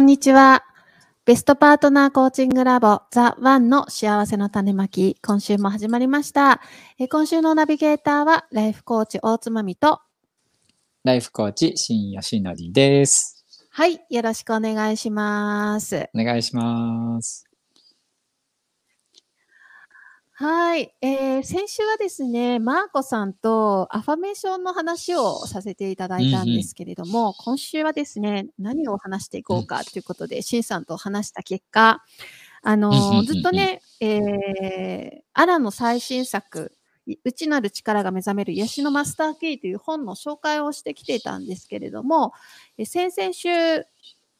んにちは。ベストパートナーコーチングラボザ・ワンの幸せの種まき、今週も始まりました。えー今週のナビゲーターは、ライフコーチ大津まみと、ライフコーチ、新吉典です。はい、よろしくお願いします。お願いします。はい、えー先週はですね、マーコさんとアファメーションの話をさせていただいたんですけれども、今週はですね、何を話していこうかということで、シンさんと話した結果、あのーうんうんうんうん。ずっとね、えーアラの最新作、い内なる力が目覚める癒しのマスターキーという本の紹介をしてきていたんですけれども、え先々週、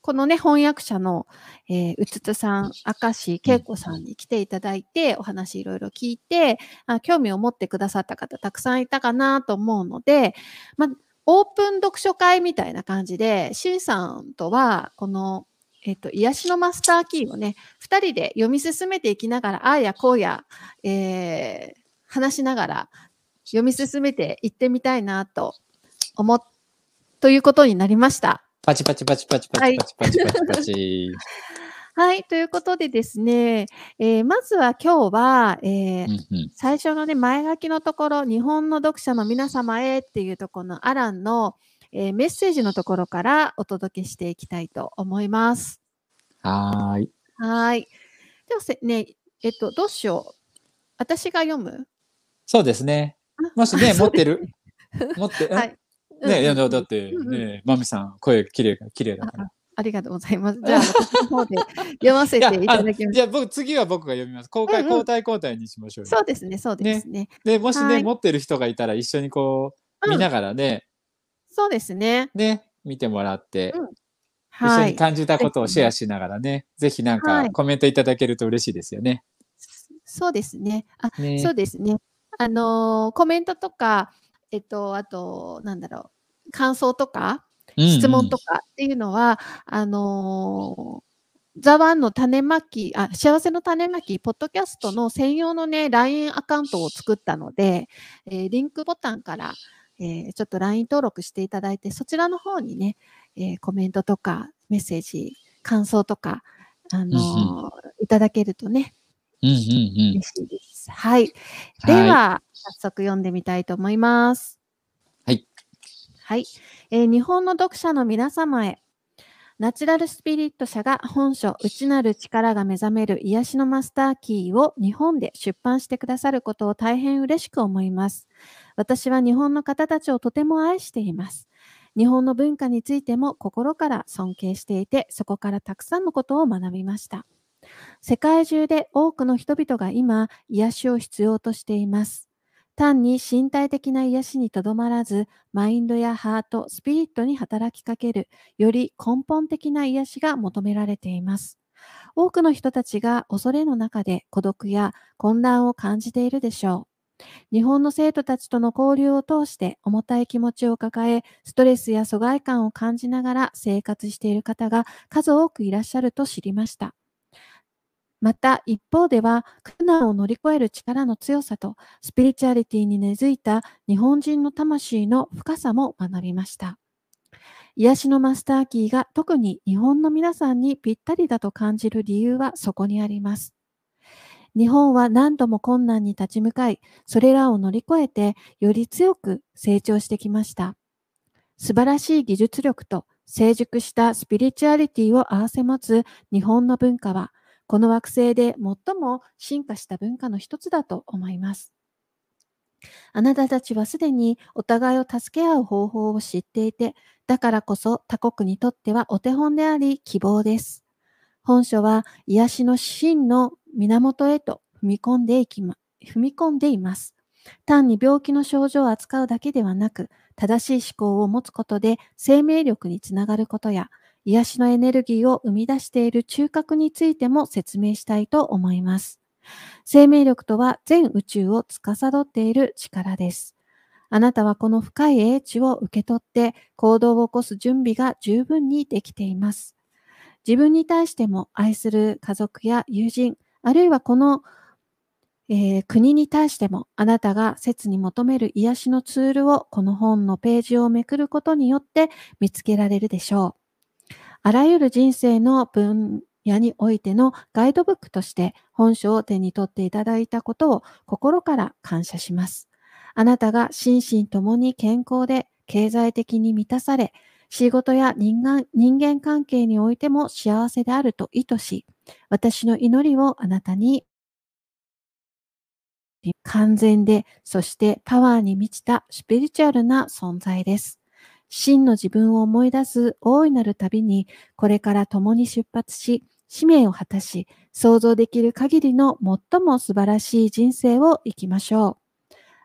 このね、翻訳者の、えーうつつさん、明石恵子さんに来ていただいて、お話いろいろ聞いてあ、興味を持ってくださった方たくさんいたかなと思うので、ま、オープン読書会みたいな感じで、シンさんとは、この、えっと、癒しのマスターキーをね、二人で読み進めていきながら、ああやこうや、えー話しながら読み進めていってみたいなと思っ、ということになりました。パチパチパチパチパチパチパチパチパチ。はい。ということでですね、えーまずは今日は、えーうんうん最初のね、前書きのところ、日本の読者の皆様へっていうところのアランの、えーメッセージのところからお届けしていきたいと思います。はーい。はい。ではせ、ね、えっと、どうしよう。私が読む？そうですね。あもしね、持ってる？持って、ん？はい。ね、いやだってね、マミさん、声綺麗綺麗だから。ありがとうございます。じゃあ、私の方で読ませていただきます。じゃあ僕、次は僕が読みます。公開、交代交代にしましょうよ。そうですね、そうですね。で、もしね、はい持ってる人がいたら一緒にこう、うん見ながらね、そうですね。ね、見てもらって、うん一緒はい。に感じたことをシェアしながらね、ぜひなんはいかコメントいただけると嬉しいですよね。そうですね。あ、ねそうですね。あのーコメントとか、えっと、あと、なんだろう、感想とか、質問とか。かっていうのは、あのーザワンの種まき、あ、幸せの種まき、ポッドキャストの専用のね、LINE アカウントを作ったので、えーリンクボタンから、えーちょっと LINE 登録していただいて、そちらの方にね、えーコメントとかメッセージ、感想とか、あのーいただけるとね、うんうんうん。はい。ではいは、早速読んでみたいと思います。はい。はい。えー日本の読者の皆様へ。ナチュラルスピリット社が本書内なる力が目覚める癒しのマスターキーを日本で出版してくださることを大変嬉しく思います。私は日本の方たちをとても愛しています。日本の文化についても心から尊敬していて、そこからたくさんのことを学びました。世界中で多くの人々が今、癒しを必要としています。単に身体的な癒しにとどまらず、マインドやハート、スピリットに働きかける、より根本的な癒しが求められています。多くの人たちが恐れの中で孤独や混乱を感じているでしょう。日本の生徒たちとの交流を通して重たい気持ちを抱え、ストレスや疎外感を感じながら生活している方が数多くいらっしゃると知りました。また一方では苦難を乗り越える力の強さとスピリチュアリティに根付いた日本人の魂の深さも学びました。癒しのマスターキーが特に日本の皆さんにぴったりだと感じる理由はそこにあります。日本は何度も困難に立ち向かい、それらを乗り越えてより強く成長してきました。素晴らしい技術力と成熟したスピリチュアリティを併せ持つ日本の文化はこの惑星で最も進化した文化の一つだと思います。あなたたちはすでにお互いを助け合う方法を知っていて、だからこそ他国にとってはお手本であり希望です。本書は癒しの真の源へと踏み込んでいきま、踏み込んでいます。単に病気の症状を扱うだけではなく、正しい思考を持つことで生命力につながることや、癒しのエネルギーを生み出している中核についても説明したいと思います。生命力とは全宇宙を司っている力です。あなたはこの深い英知を受け取って行動を起こす準備が十分にできています。自分に対しても愛する家族や友人、あるいはこの、えー国に対してもあなたが切に求める癒しのツールをこの本のページをめくることによって見つけられるでしょう。あらゆる人生の分野においてのガイドブックとして本書を手に取っていただいたことを心から感謝します。あなたが心身ともに健康で経済的に満たされ、仕事や人間人間関係においても幸せであると意図し、私の祈りをあなたに完全で、そしてパワーに満ちたスピリチュアルな存在です。真の自分を思い出す大いなる旅に、これから共に出発し、使命を果たし、想像できる限りの最も素晴らしい人生を生きましょ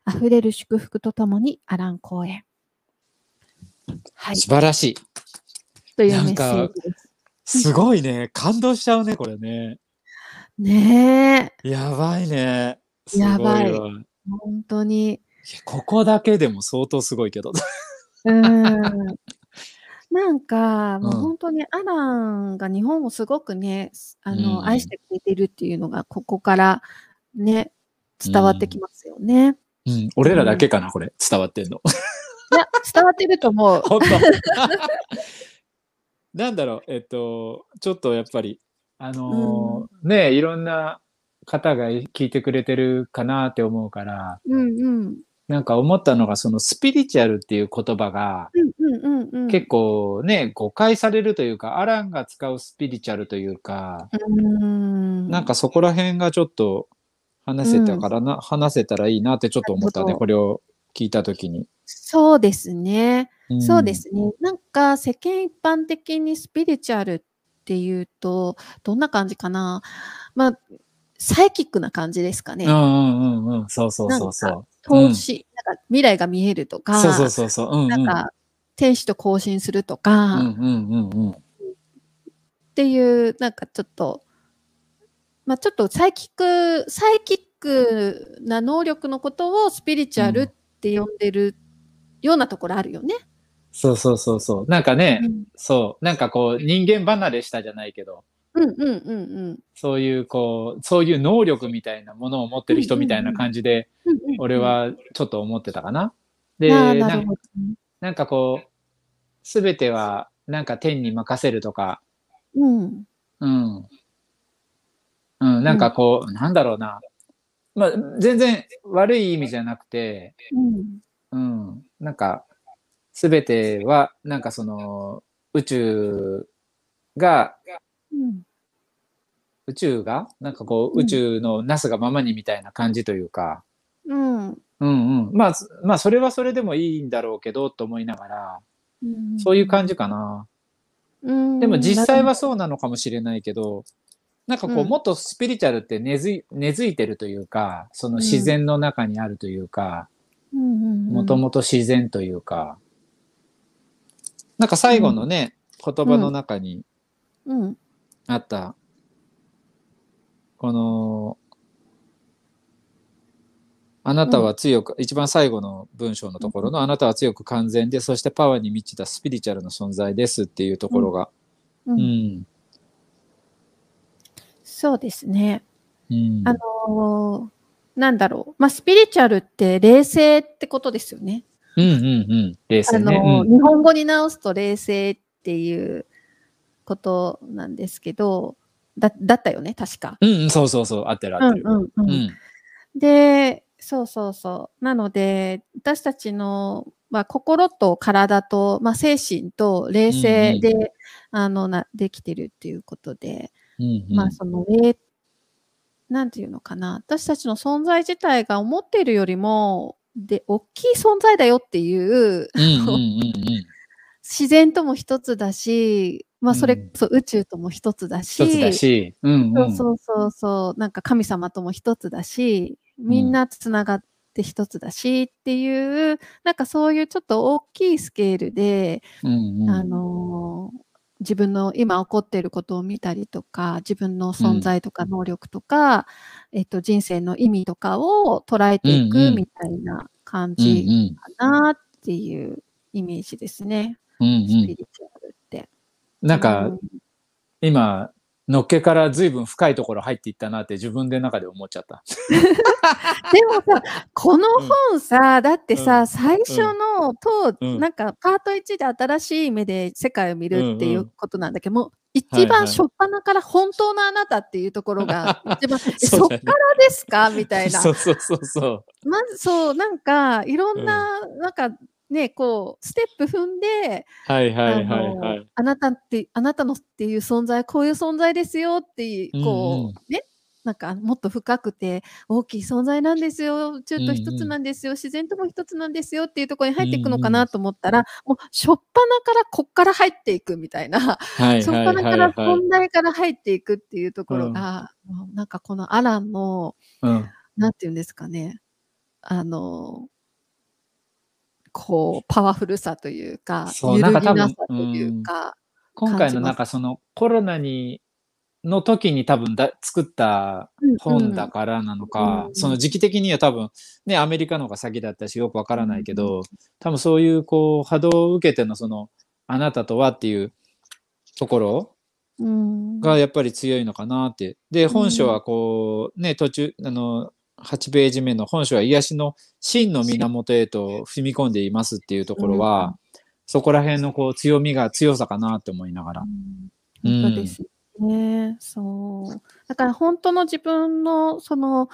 う。溢れる祝福とともにアラン公演。はい。素晴らしい。というメッセージです。すごいね。感動しちゃうね、これね。ねえ。やばいね。すごやばいわ本当に。ここだけでも相当すごいけど。うーん。なんか、もううん本当にアランが日本をすごくね、あうんの、愛してくれてるっていうのが、ここからね、伝わってきますよね。うん、俺らだけかな、これ。伝わってんの。いや、伝わってると思う。本当 なんだろう、えっと、ちょっとやっぱり、あのーねいろんな方が聞いてくれてるかなって思うから、うんうん。なんか思ったのが、そのスピリチュアルっていう言葉が。結構ね、誤解されるというか、アランが使うスピリチュアルというか、うーん。なんかそこら辺がちょっと話せたからな、話せたらいいなってちょっと思ったね、これを聞いたときに。そうですね。んそうで。すね。なんか世間一般的にスピリチュアルっていうと、どんな感じかな？まあ、サイキックな感じですかね。うんうんうんうん、そうそうそうそう。投資、なんか未来が見えるとか、そうそうそうそう。うんうん。なんか天使と交信するとうか、っんうんうんうん。ていう、なんかちょっと、まあちょっとサイキック、サイキックな能力のことをスピリチュアルって呼んでるようなところあるよね。そうそうそうそう。なんかね、うんそう、なんかこう人間離れしたじゃないけど、うんうんうんうんそういうこう、そういう能力みたいなものを持ってる人みたいな感じで、うんうんうん。俺はちょっと思ってたかな。で、ななんかこう、すべてはなんか天に任せるとか、うん。うん。うん、なんかこう、なんだろうな。まあ、全然悪い意味じゃなくて、うん。うん、なんか、すべては、なんかその、宇宙が、うん。宇宙が、なんかこう、うん宇宙のなすがままにみたいな感じというか、うん。うんうん。まあ、すまあ、それはそれでもいいんだろうけど、と思いながら、うん。そういう感じかな。うん。でも実際はなそうなのかもしれないけど、なんかこう、うん。もっとスピリチュアルって根付い根付いてるというか、そのうん自然の中にあるというか、もともと自然というか、なんか最後のね、言葉の中にうん。あった、この、あなたは強く、一番最後の文章のところの、あなたは強く完全で、そしてパワーに満ちたスピリチュアルな存在ですっていうところが、ううん。ん、そうですね。うん、あのーなんだろう。まあ、スピリチュアルって冷静ってことですよね。うんうんうん、冷あ静ね。のーうん日本語に直すと冷静っていうことなんですけど、だだったよね、確か。うんうん、そうそうそう、合ってる合ってる。うんうんうんうんで、そうそうそう。なので、私たちの、まあ、心と体と、まあ、精神と冷静で、あのなできてるっていうことで、うんうんまあ、その霊、なんていうのかな。私たちの存在自体が思っているよりも、で、大きい存在だよっていう、うんうんうんうん自然とも一つだし、まあ、それうん。こそ宇宙とも一つだし、一つだし、うんうん、そうそうそう。そう、なんか神様とも一つだし、みんなつながっって一つだしっていう、なんかそういうちょっと大きいスケールで、うんうん。あのー自分の今起こっていることを見たりとか、自分の存在とか能力とか、えっと、人生の意味とかを捉えていうんうん。くみたいな感うんじうんかなっていうイメージですね。うんうん。スピリチュアルって。なんか、うん。今のっけから随分深いところ入っていったなって自分で中で思っちゃった。でもさ、この本さ、だってさ、うん。最初のと、うん。なんかパート1で新しい目で世界を見るっていんううんことなんだけど、もうはい一はい番初っ端から本当のあなたっていうところが一番、えそだね。そうっからですか？みたいな。そうそうそうそう。まずそう、なんかいろんな、なんかね、こう、ステップ踏んで、はいはいはいはい。あなたって、あなたのっていう存在、こういう存在ですよっていう、こう、うん。うんね、なんかもっと深くて大きい存在なんですよ、宇宙と一つなんですよ、自然とも一つなんですよっていうところに入っていくのかなと思ったら、もう初っ端からこっから入っていくみたいな、はい 初っ端からはい。本題から入っていくっていうところが、もうなんかこのアランの、うん。なんていうんですかね、あの、こう、パワフルさというか、そう揺るぎなさというか、今回のなんかそのコロナにの時に多分だ作った本だからなのか、うん。その時期的には多分ねアメリカの方が先だったしよくわからないけど、多分そういうこう波動を受けてのそのあなたとはっていうところうん、がやっぱり強いのかなって。で本書はこうね途中あの8ページ目の本書は癒しの真の源へと踏み込んでいますっていうところは、そこら辺のこう強みが強さかなって思いながら。うん本当ですね。そう。だから本当の自分のその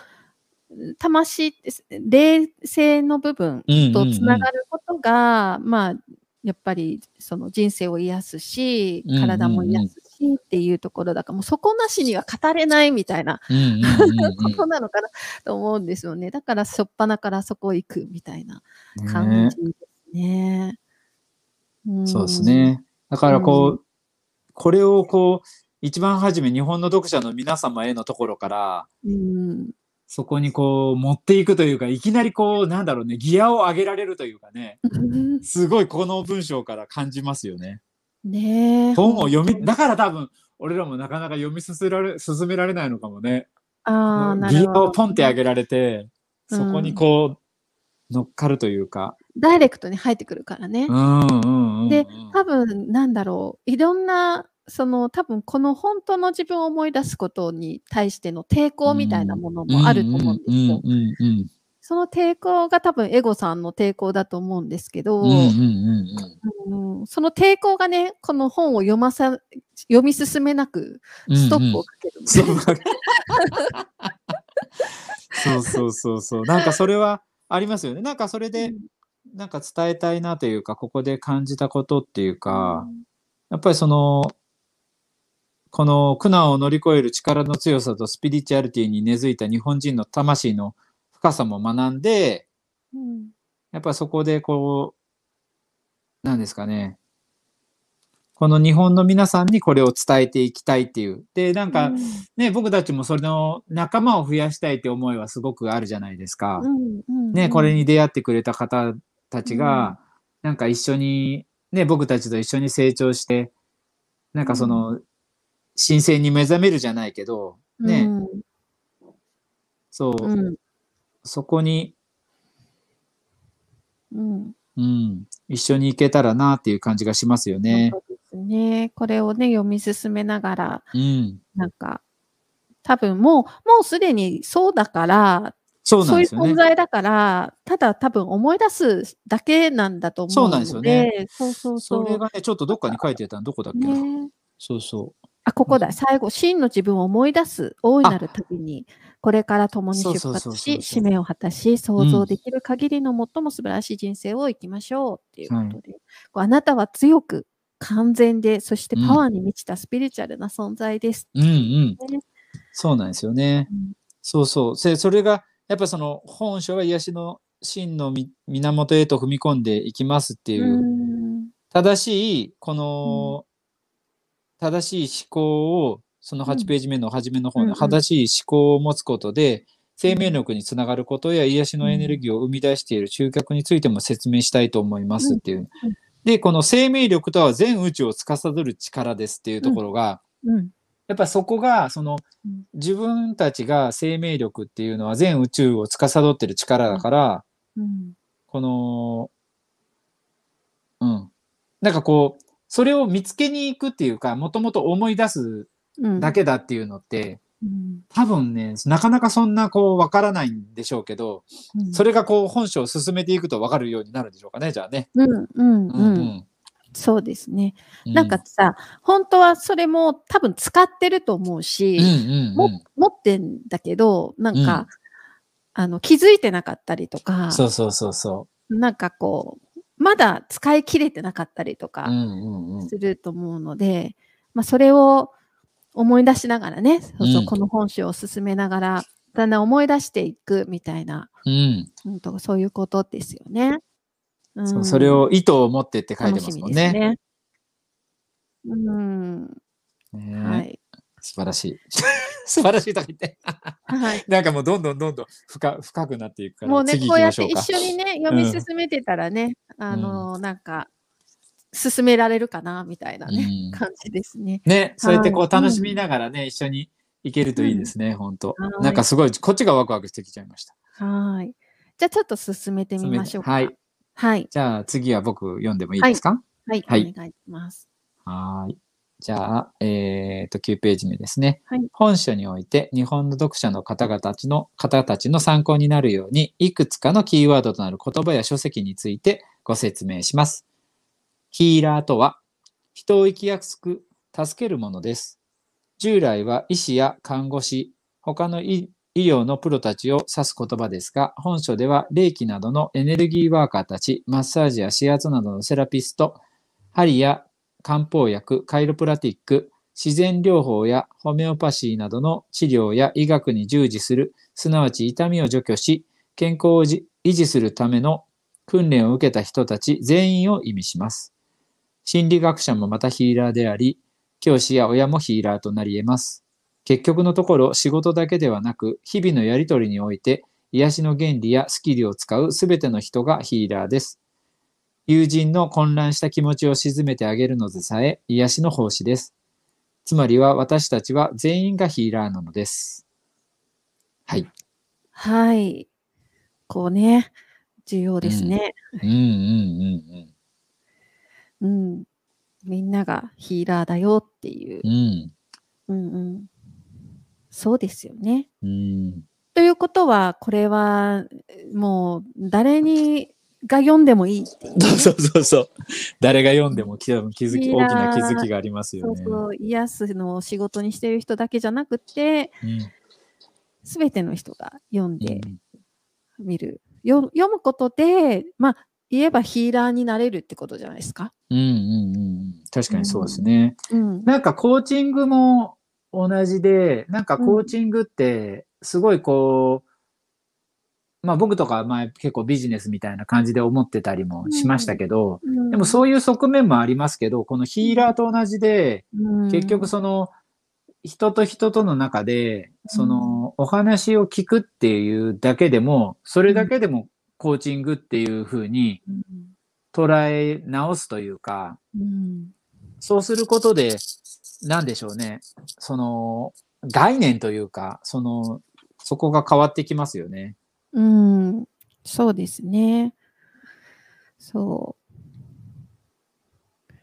魂です、霊性の部分とつながることが、まあ、やっぱりその人生を癒すしうんうんう、ん体も癒すしっていうところだから、もうそこなしには語れないみたいなうんうんうんうんことなのかなと思うんですよね。だから、しょっぱなからそこ行くみたいなね感じですね。んそうです。ね。だからこう、これをこう、一番初め日本の読者の皆様へのところから、うん。そこにこう持っていくというか、いきなりこう、なんだろうね、ギアを上げられるというかね、すごいこの文章から感じますよね。ねえ。本を読み、だから多分、俺らもなかなか読み進められ進められないのかもね。ああ、なるギア。をポンって上げられて、うんそこにこう、乗っかるというか。ダイレクトに入ってくるからねう。んうんうんうん。で、多分、なんだろう、いろんな、その、多分、この本当の自分を思い出すことに対しての抵抗みたいなものもあると思うんですよ。うんうんうんその抵抗が多分、エゴさんの抵抗だと思うんですけど、うんうんうんうん。うんその抵抗がね、この本を読まさ、読み進めなく、うんストップをかける、そうそうそうそう。そう。なんかそれはありますよね。なんかそれで、なんか伝えたいなというか、ここで感じたことっていうか、やっぱりその、この苦難を乗り越える力の強さとスピリチュアリティに根付いた日本人の魂の深さも学んで、うん。やっぱりそこでこう、なんですかね、この日本の皆さんにこれを伝えていきたいっていう。で、なんか、ね、僕たちもそれの仲間を増やしたいって思いはすごくあるじゃないですか。うんうんね、これに出会ってくれた方たちが、なんか一緒に、ね、僕たちと一緒に成長して、なんかその、神聖に目覚めるじゃないけど、ね、そう、うんうんそこに、うんうん、一緒に行けたらなっていう感じがしますよね。そうですね。これをね、読み進めながら、うん。なんか、多分もう、もうすでにそうだから、そうなんそういう。存在だから、ただ多分思い出すだけなんだと思うので、そうなんですよねそうそうそ。そうれがね、ちょっとどっかに書いてたのどこだっけな。ね。そうそあ、ここだ。最後、真の自分を思い出す大いなる旅に、これから共に出発し、使命を果たし、想像できる限りの最も素晴らしい人生を生きましょうっていうことで、こうあなたは強く、完全で、そしてパワーに満ちたスピリチュアルな存在です。う。うんうん。ねそうなんですよね。うんそうそう。せそれが、やっぱその本書は癒しの真のみ源へと踏み込んでいきますっていう、うん正しい、この、正しい思考を、その8ページ目の初めの方の、正しい思考を持つことで、生命力につながることや癒しのエネルギーを生み出している中核についても説明したいと思いますっていう。うんで、この生命力とは全宇宙を司る力ですっていうところが、うん。やっぱそこが、そのうん、自分たちが生命力っていうのは全宇宙を司ってる力だから、うん。この、うん。なんかこう、それを見つけに行くっていうか、もともと思い出すうん。だけだっていうのって、うん。多分ね、なかなかそんなこう、わからないんでしょうけど、うん。それがこう、本書を進めていくとわかるようになるんでしょうかね、じゃあね。うん。うん。うんうん。そうですね。うん。なんかさ、本当はそれも多分使ってると思うし。持ってんだけど、なんか、うんあの、気づいてなかったりとか、そうそうそうそなんかこう、まだ使い切れてなかったりとう。かうんうんうん。すると思うので、まあ、それを思い出しながらね、そうそううんこの本書を進めながら、だんだん思い出していくみたいな、うん。うん、とそういうことですよね。うんそうそれを意図を持ってって書いてますもんね。ね。うん、ねはい。素晴らしい。素晴らしいとか言って。はい。なんかもうどんどんどんどん深深くなっていくから、もうね、次こうやって。一緒にね、読み進めてたらね、あのなんか、進められるかな、みたいなね、うん感じですね。ね、そうやってこはいう楽しみながらね、一緒に行けるといいですね、本当はいなんかすごい、こっちがワクワクしてきちゃいました。はい。じゃあちょっと進めてみましょうか。はい。はい。じゃあ次は僕読んでもいいですか？はい。はいお願いします。はーい。じゃあ、えっ、と、9ページ目ですね。はい本書において、日本の読者の方々たちの方たちの参考になるように、いくつかのキーワードとなる言葉や書籍についてご説明します。ヒーラーとは、人を生きやすく助けるものです。従来は医師や看護師、他の医医療のプロたちを指す言葉ですが、本書では霊気などのエネルギーワーカーたち、マッサージや指圧などのセラピスト、針や漢方薬、カイロプラティック、自然療法やホメオパシーなどの治療や医学に従事する、すなわち痛みを除去し、健康を維持するための訓練を受けた人たち全員を意味します。心理学者もまたヒーラーであり、教師や親もヒーラーとなり得ます。結局のところ仕事だけではなく、日々のやりとりにおいて、癒しの原理やスキルを使うすべての人がヒーラーです。友人の混乱した気持ちを鎮めてあげるのでさえ癒しの奉仕です。つまりは私たちは全員がヒーラーなのです。はい。はい。こうね、重要ですね。うんうんうんうん。みんながヒーラーだよっていうう。ん。うんうん。そうですよね。うん。うん。ということは、これはもう誰にが読んでもいいっていうね、そうそうそう。誰が読んでも気気づき、大きな気づきがありますよね。そう癒すのを仕事にしてる人だけじゃなくて、うんすべての人が読んでうんみる。よ読むことで、まあ、言えばヒーラーになれるってことじゃないですか？うんうんうんうん。確かにそうですね。うん。なんかコーチングも同じで、なんかコーチングってすごいこう、まあ僕とか前結構ビジネスみたいな感じで思ってたりもしましたけど、でもそういう側面もありますけど、このヒーラーと同じで、うん、結局その人と人との中で、そのお話を聞くっていうだけでも、それだけでもコーチングっていう風にうん、捉え直すというか、うん。そうすることで、なんでしょうね。その、概念というか、その、そこが変わってきますよね。うん、そうですね。そ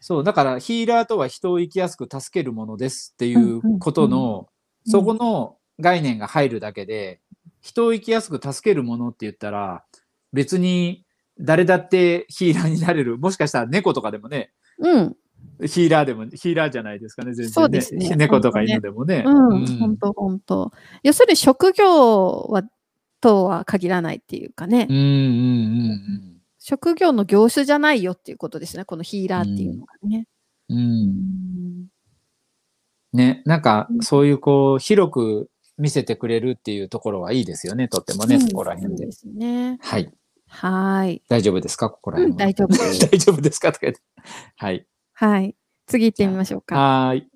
そう、だからヒーラーとは人を生きやすく助けるものですっていうことの、うんそこの概念が入るだけで、人を生きやすく助けるものって言ったら、別に誰だってヒーラーになれる。もしかしたら猫とかでもね、う。うん、ヒーラーでも、ヒーラーじゃないですかね、全然、ね。そうですね猫とか犬でもね。うん、本当本当。要するに職業はとは限らないっていうかね、うんうんうん職業の業種じゃないよっていうことですね、このヒーラーっていうのがね。うん。う。うんんね、なんかうんそういうこう、広く見せてくれるっていうところはいいですよね、とってもね、うんそこら辺でで。すね。はい。はーい。大丈夫ですかここらうん。大丈夫です。大丈夫ですか？とか言って。はい。はい。次行ってみましょうか。はーい。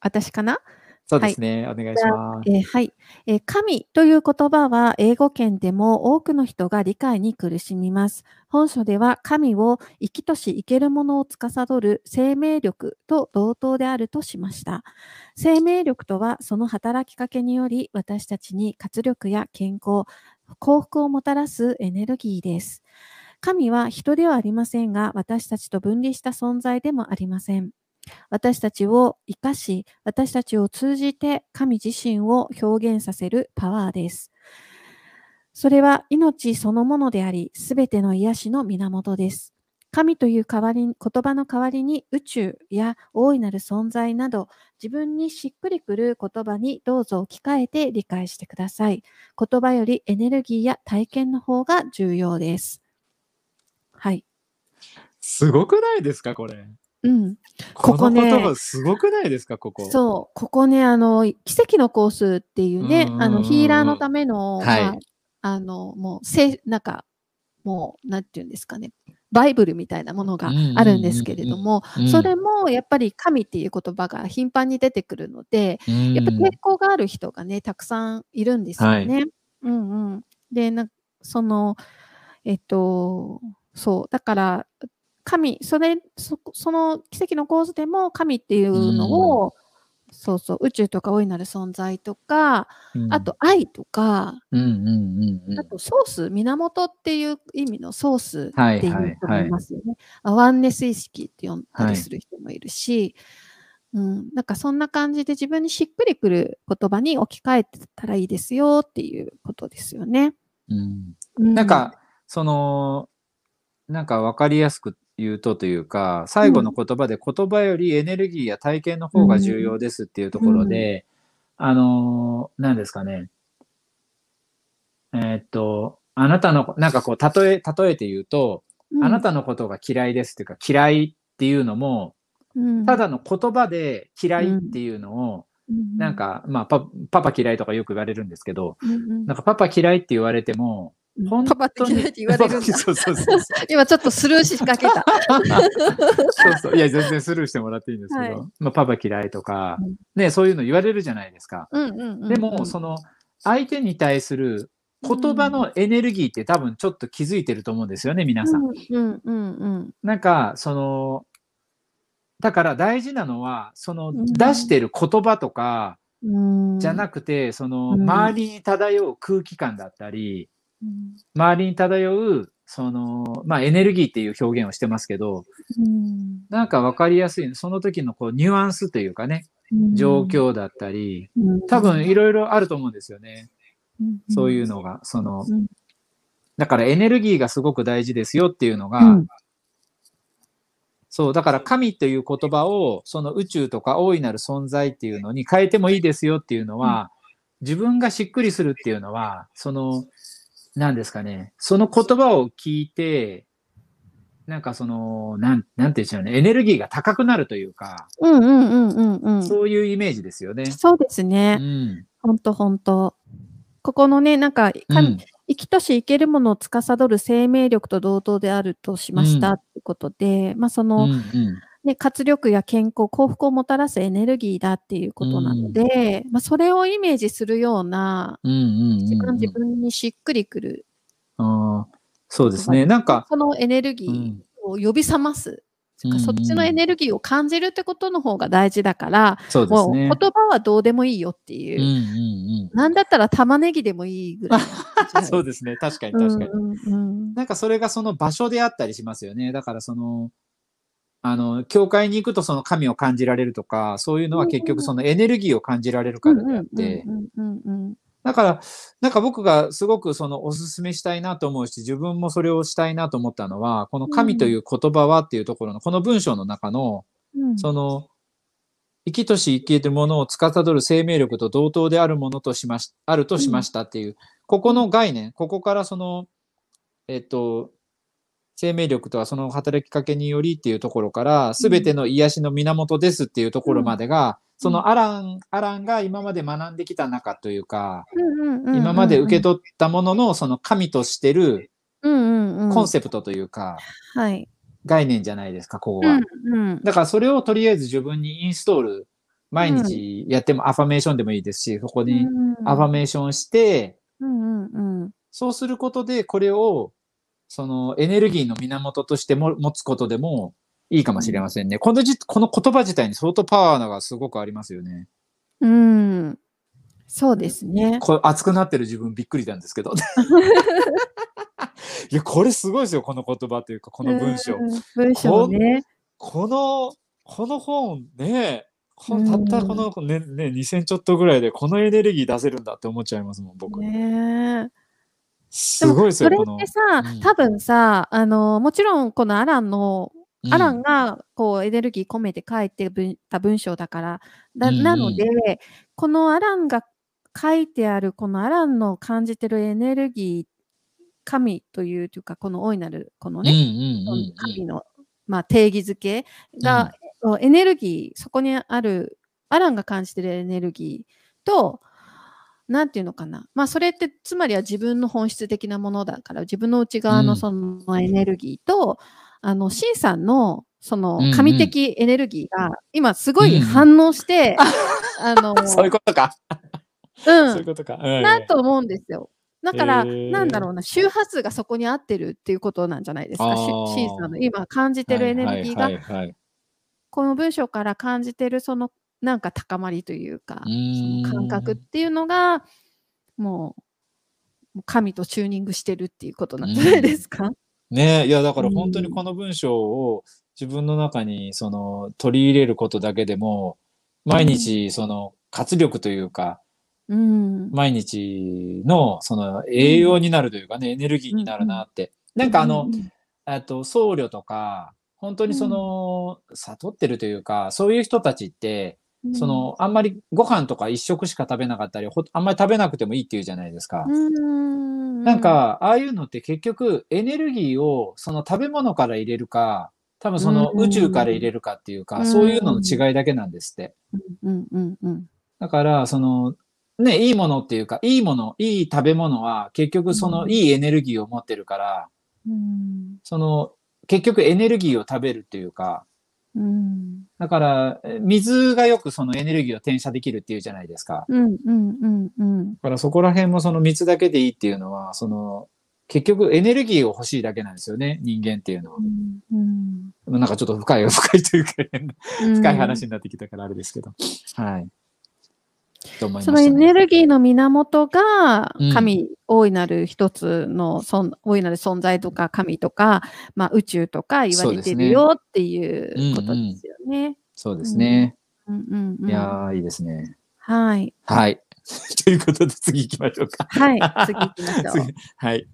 私かな？そうですね。お願いします。えーはい、えー神という言葉は英語圏でも多くの人が理解に苦しみます。本書では神を生きとし生けるものを司る生命力と同等であるとしました。生命力とはその働きかけにより私たちに活力や健康、幸福をもたらすエネルギーです。神は人ではありませんが、私たちと分離した存在でもありません。私たちを生かし、私たちを通じて神自身を表現させるパワーです。それは命そのものであり、すべての癒しの源です。神という代わり言葉の代わりに宇宙や大いなる存在など自分にしっくりくる言葉にどうぞ置き換えて理解してください。言葉よりエネルギーや体験の方が重要です。はい。すごくないですか、これ。うん。こここねすごくないですか、ここ。そう、ここね、あの、奇跡のコースっていうね、うあの、ヒーラーのための、はい。まあ、あの、もう、せ、なんか、もう、なんていうんですかね、バイブルみたいなものがあるんですけれども、うん。それもやっぱり神っていう言葉が頻繁に出てくるので、やっぱ抵抗がある人がね、たくさんいるんですよね。うんうん。で、なその、えっと、そう、だから、神、それ、そその奇跡の構図でも神っていうのを、そうそう、宇宙とか大いなる存在とか、うん。あ、と愛とか、うんうんうんうん。あとソース、源っていう意味のソースはいっていう人もいますよね。あワンネス意識って呼んだりする人もいるし、うん、なんかそんな感じで自分にしっくりくる言葉に置き換えてたらいいですよっていうことですよね。うん。うなんか、その、なんか分かりやすく言うとというか、最後の言葉で言葉よりエネルギーや体験の方が重要ですっていうところで、あのー、何ですかね。えーっと、あなたの、なんかこう、例え、例えて言うと、うん。あなたのことが嫌いですっていうか、嫌いっていうのも、うん。ただの言葉で嫌いっていうのを、なん、か、まあパ、パパ嫌いとかよく言われるんですけど、うんうん。なんかパパ嫌いって言われても、うん本当に嫌いって言われるんだ。そうそうそう。今ちょっとスルーしかけた。そうそう。いや、全然スルーしてもらっていいんですけど、はいまあ、パパ嫌いとかうん、ね、そういうの言われるじゃないですか。うんうんうんうんでも、その、相手に対する言葉のエネルギーって多分ちょっと気づいてると思うんですよね、皆さん。うんうんうんうんなんか、その、だから大事なのは、そのうん出してる言葉とかうんじゃなくて、そのうん周りに漂う空気感だったり、うん周りに漂う、その、まあエネルギーっていう表現をしてますけど、うん。なんか分かりやすい、その時のこうニュアンスというかね、状況だったり、うん。多分いろいろあると思うんですよね。うん。そういうのが。そのうん、だからエネルギーがすごく大事ですよっていうのが、うん。そう、だから神という言葉を、その宇宙とか大いなる存在っていうのに変えてもいいですよっていうのは、自分がしっくりするっていうのは、その、何ですかね、その言葉を聞いて、なんかその、なん、なんて言うんでしょうね、エネルギーが高くなるというか、うんうんうんうんうん。そういうイメージですよね。そうですうね。ん。ほんとほんと。ここのね、なんか、う神ん。生きとし生けるものを司る生命力と同等であるとしましたってことで、まあその、うんうんね、活力や健康、幸福をもたらすエネルギーだっていうことなので、まあそれをイメージするような、うんうんうん一番うん自分にしっくりくる、あーそうですね。なんか、そのエネルギうんーを呼び覚ます。そうんそっちのエネルギーを感じるってことの方が大事だから、そうですね。もう言葉はどうでもいいよっていう。うんうんなんだったら玉ねぎでもいいぐらい。そうですね。確かに確かに。うんうんうんなんかそれがその場所であったりしますよね。だからその、あの、教会に行くとその神を感じられるとか、そういうのは結局そのエネルギーを感じられるからであって、だから、なんか僕がすごくそのおすすめしたいなと思うし、自分もそれをしたいなと思ったのは、この神という言葉はっていうところの、この文章の中の、うん。その、生きとし生きているものを司る生命力と同等であるものとしまし、あるとしましたっていう、ここの概念、ここからその、えっと、生命力とはその働きかけによりっていうところから、すべての癒しの源ですっていうところまでが、そのアラン、アランが今まで学んできた中というか、今まで受け取ったものの、その神としてるコンセプトというか、はい。概念じゃないですか、ここが。うんうん。だからそれをとりあえず自分にインストール毎日やってもアファメーションでもいいですし、そこにうんアファメーションして、そうすることで、これを、そのエネルギーの源としても持つことでもいいかもしれませんね。このじこの言葉自体に相当パワーがすごくありますよね。うん。そうですね。これ熱くなってる自分びっくりなんですけど。いや、これすごいですよ、この言葉というか、この文章。うん文章ね。この、この本ね、こうんたったこのね、ね、2000ちょっとぐらいでこのエネルギー出せるんだって思っちゃいますもん、僕。ねすごいですよ、それ。ってさ、うん。多分さ、あの、もちろんこのアランの、うん。アランがこうエネルギー込めて書いて文た文章だから、だうんうん。なので、このアランが書いてある、このアランの感じてるエネルギー、神というというか、この大いなる、このうんうんね、うんうん。神の、まあ、定義づけが、エネルギー、そこにある、アランが感じてるエネルギーと、なんていうのかな。まあ、それって、つまりは自分の本質的なものだから、自分の内側うんのそのエネルギーと、あの、シンさんの、そのうんうん神的エネルギーが、今すごいうんうん反応して、あの、そういうことか。う、そういうんことか。うんなと思うんですよ。だから、へーなんだろうな、周波数がそこに合ってるっていうことなんじゃないですか。シンさんの今感じてるエネルギーが、この文章から感じてるそのなんか高まりというか、その感覚っていうのが、もう、神とチューニングしてるっていうことなんじゃないですか？ねえいやだから本当にうんこの文章を自分の中にその取り入れることだけでも毎日その活力というかうん。毎日のその栄養になるというかねエネルギーになるなって。なんかあのうんえっと僧侶とか本当にその悟ってるというかそういう人たちってそ、のあんまりご飯とか一食しか食べなかったりほあんまり食べなくてもいいっていうじゃないですか。うん、なん、か、ああいうのって結局エネルギーをその食べ物から入れるか、多分そのうん宇宙から入れるかっていうか、うんそういうのの違いだけなんですって。だから、その、ね、いいものっていうか、いいもの、いい食べ物は結局そのうん。いいエネルギーを持ってるから、うん。その、結局エネルギーを食べるっていうか、うんだから、え水がよくそのエネルギーを転写できるっていうじゃないですか。うんうんうんうんだからそこら辺もその水だけでいいっていうのは、その、結局エネルギーを欲しいだけなんですよね、人間っていうのは。うんなんかちょっと深い、深いというか、うん深い話になってきたからあれですけど。はい。と思いました、そのエネルギーの源がうん神、大いなる一つの存大いなる存在とか神とか、まあ、宇宙とか言われてるよっていうことですよね。そうですね。うんうんうんいやー、いいですね。はい。はい。ということで次行きましょうか。はい。次行きましょう。次はい。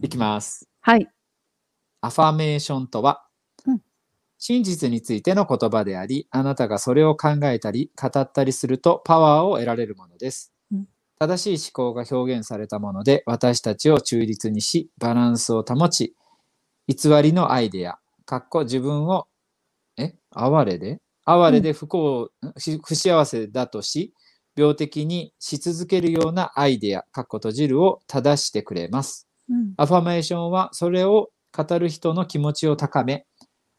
行きます。はい。アファメーションとは、うん真実についての言葉であり、あなたがそれを考えたり、語ったりするとパワーを得られるものです。うん。正しい思考が表現されたもので、私たちを中立にし、バランスを保ち、偽りのアイデア、かっこ自分を、え？哀れで？哀れで不幸、し不幸せだとし、病的にし続けるようなアイデア、かっこ閉じるを正してくれます。うん。アファメーションはそれを語る人の気持ちを高め、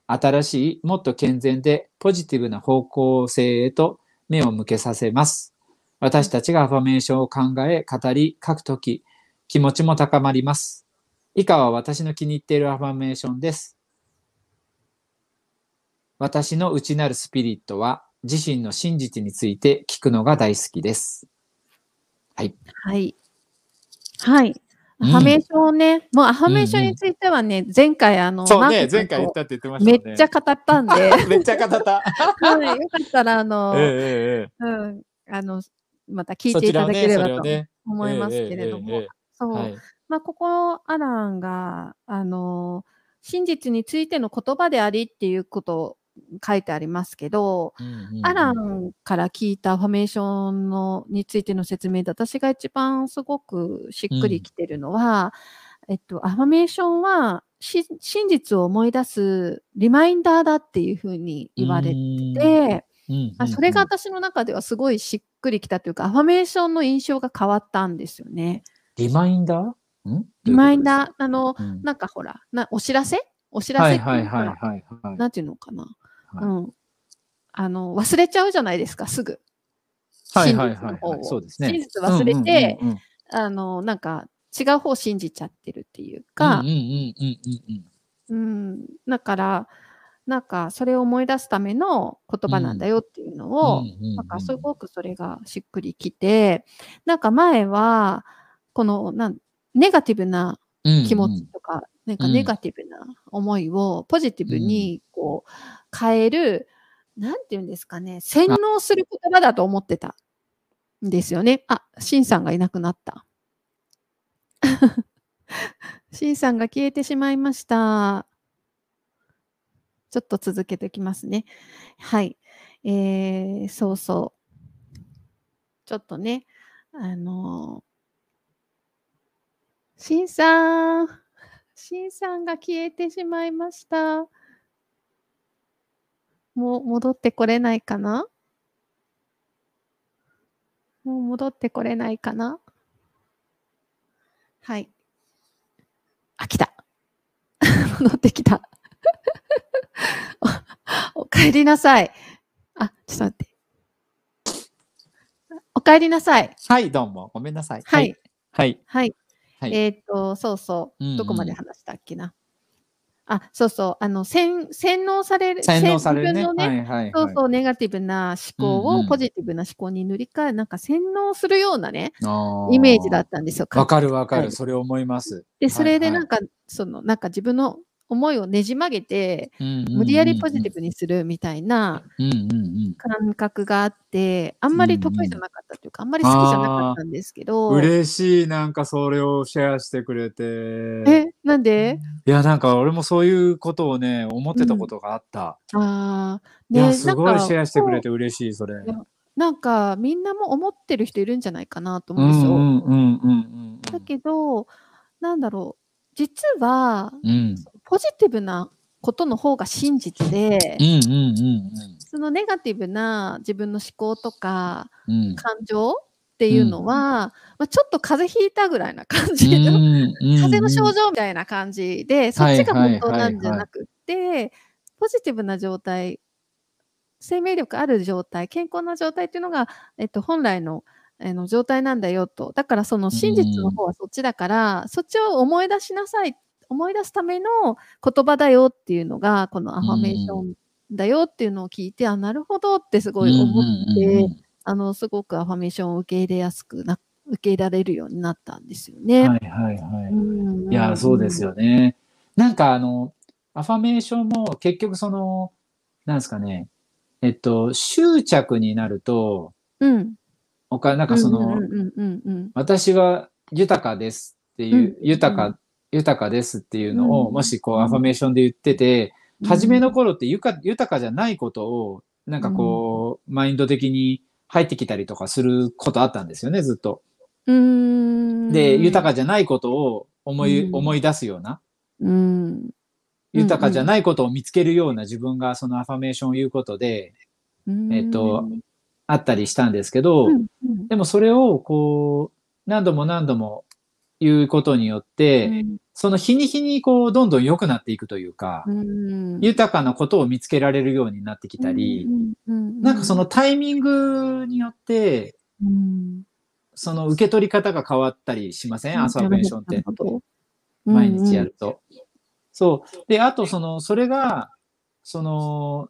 新しい、もっと健全でポジティブな方向性へと目を向けさせます。私たちがアファメーションを考え、語り、書くとき、気持ちも高まります。以下は私の気に入っているアファメーションです。私の内なるスピリットは自身の真実について聞くのが大好きです。はい。はい。はい。うん。アファメーションね、もうアファメーションについてはね、前回あの、そうね前回言ったって言ってました。めっちゃ語ったんで、めっちゃ語った。はい、よかったら、あの、ええうん、あの、また聞えいていただければと思いますけれども、そう、はい。まあ、ここ、アランが、あの、真実についての言葉でありっていうことを書いてありますけど、うんうんうん。アランから聞いたファメーションのについての説明で私が一番すごくしっくりきてるのは、えっと、アファメーションはし真実を思い出すリマインダーだっていうふうに言われて、て、うん。うんあそれが私の中ではすごいしっくりきたというか、アファメーションの印象が変わったんですよね。リマインダー？ん？リマインー、ダー、あの、うん。なんかほら、なお知らせ？お知らはいせっていうか、はいはいはいはい。なんていうのかな？はいうん。あの、忘れちゃうじゃないですか、すぐ。はいはいはい。そうですね。真実忘れてうんうんうんあの、なんか、違う方を信じちゃってるっていううんかうん、うんうんうんうん、だから、なんか、それを思い出すための言葉なんだよっていうのを、なんか、すごくそれがしっくりきて、なんか前は、この、なんネガティブなうん気持ちとか、なんかうんネガティブな思いをポジティブにこう変える、なんていうんですかね、洗脳する言葉だと思ってたんですよね。あ、シンさんがいなくなった。シンさんが消えてしまいました。ちょっと続けていきますね。はい。えー、そうそう。ちょっとね、あのー、シンさん、シンさんが消えてしまいました。もう戻ってこれないかな？もう戻ってこれないかな？はい。あ、来た。戻ってきた。おお帰りなさい。あ、ちょっと待って。お帰りなさい。はい、どうも。ごめんなさい。はい。。はい。はい。はいえーっと、そうそう。うんうんどこまで話したっけな。あ、そうそう。あの、洗洗脳される。洗脳されるね。ね、はいはいはい。そうそう、ネガティブな思考うんうんをポジティブな思考に塗り替え、なんか洗脳するようなね、イメージだったんですよ。わかるわかる。はいそれ思います。で、それではいはいなんか、その、なんか自分の思いをねじ曲げて、無無理やりポジティブにするみたいな。感覚があって、あんまり得意じゃなかったというか、あんまり好きじゃなかったんですけど、嬉しい。なんかそれをシェアしてくれて。え、なんで？いや、なんか俺もそういうことをね、思ってたことがあった。ああ、いや、ねすごないシェアしてくれこて嬉しい、それ。なんかみんなも思ってる人いるんじゃないかなとう思うんですよ。んうんうんうんうん。だけど、なんだろう、実はうん。ポジティブなことの方が真実でう、んうんうんそのネガティブな自分の思考とかうん。うん。感情っていうのは、まあ、ちょっと風邪ひいたぐらいな感じの、うん風邪の症状みたいな感じで、そっちが本当なんじゃなくって、ポジティブな状態、生命力ある状態、健康な状態っていうのが、えっと、本来のあの状態なんだよと。だからその真実の方はそっちだから、そっちを思い出しなさい。思い出すための言葉だよっていうのが、このアファメーションだよっていうのを聞いて、あ、なるほどってすごい思って、あの、すごくアファメーションを受け入れやすくな、受け入れられるようになったんですよね。はいはいはい。うんいや、そうです。よね。なんかあの、アファメーションも結局その、なんですかね、えっと、執着になると、うん。おかなんかその、私は豊かですっていう、うん。豊か、豊かですっていうのを、うん。もしこう、うん。アファメーションで言ってて、うん。初めの頃ってゆか豊かじゃないことを、なんかこう、マインド的に入ってきたりとかすることあったんですよね、ずっと。で、豊かじゃないことを思い、うん。思い出すような、うん。豊かじゃないことを見つけるような自分がそのアファメーションを言うことで、うん。えっとあったりしたんですけど、うんうん。でもそれをこう、何度も何度も言うことによって、その日に日にこう、どんどん良くなっていくというか、うん。豊かなことを見つけられるようになってきたり、なんかそのタイミングによって、うん。その受け取り方が変わったりしません、アファメーションって毎日やると。そう。で、あとその、それが、その、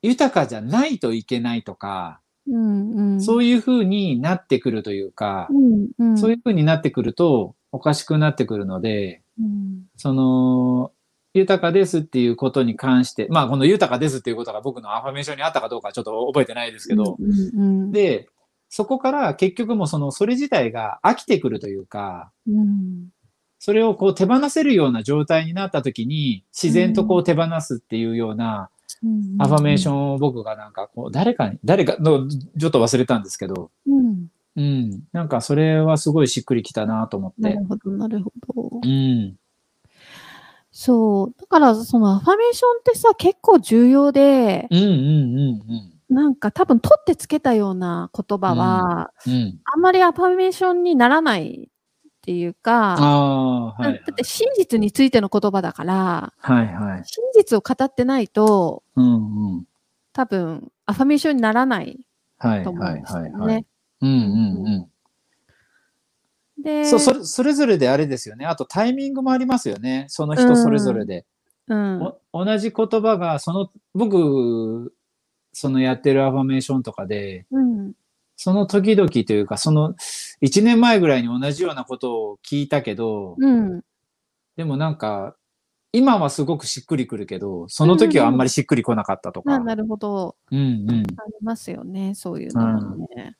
豊かじゃないといけないとか、うんうん。そういう風になってくるというか、うんうん。そういう風になってくるとおかしくなってくるので、うん。その、豊かですっていうことに関して、まあこの豊かですっていうことが僕のアファメーションにあったかどうかはちょっと覚えてないですけど、うんうんで、そこから結局もうその、それ自体が飽きてくるというか、うん。それをこう手放せるような状態になった時に、自然とこう手放すっていうようなうんアファメーションを僕がなんかこう、誰かに、誰かの、ちょっと忘れたんですけど、うんうん。なんかそれはすごいしっくりきたなと思ってなる。ほどなるほどうん。そうだからそのアファメーションってさ結構重要でうんうんうんなんか多分取ってつけたような言葉は、うん。うん。あんまりアファメーションにならないっていうか、ああ、はい。だって真実についての言葉だから、はいはい。真実を語ってないと、うんうん。多分、アファメーションにならないはいと思うんですよはいはいはい。ね。うんうんうん。で、そうそれそれぞれであれですよね。あとタイミングもありますよね。その人それぞれで。うん、お同じ言葉がその僕そのやってるアファメーションとかでうん、その時々というかその1年前ぐらいに同じようなことを聞いたけど、うん、でもなんか今はすごくしっくりくるけどその時はあんまりしっくりこなかったとか。あなるほど。うんうん。ありますよね、そういうのもね。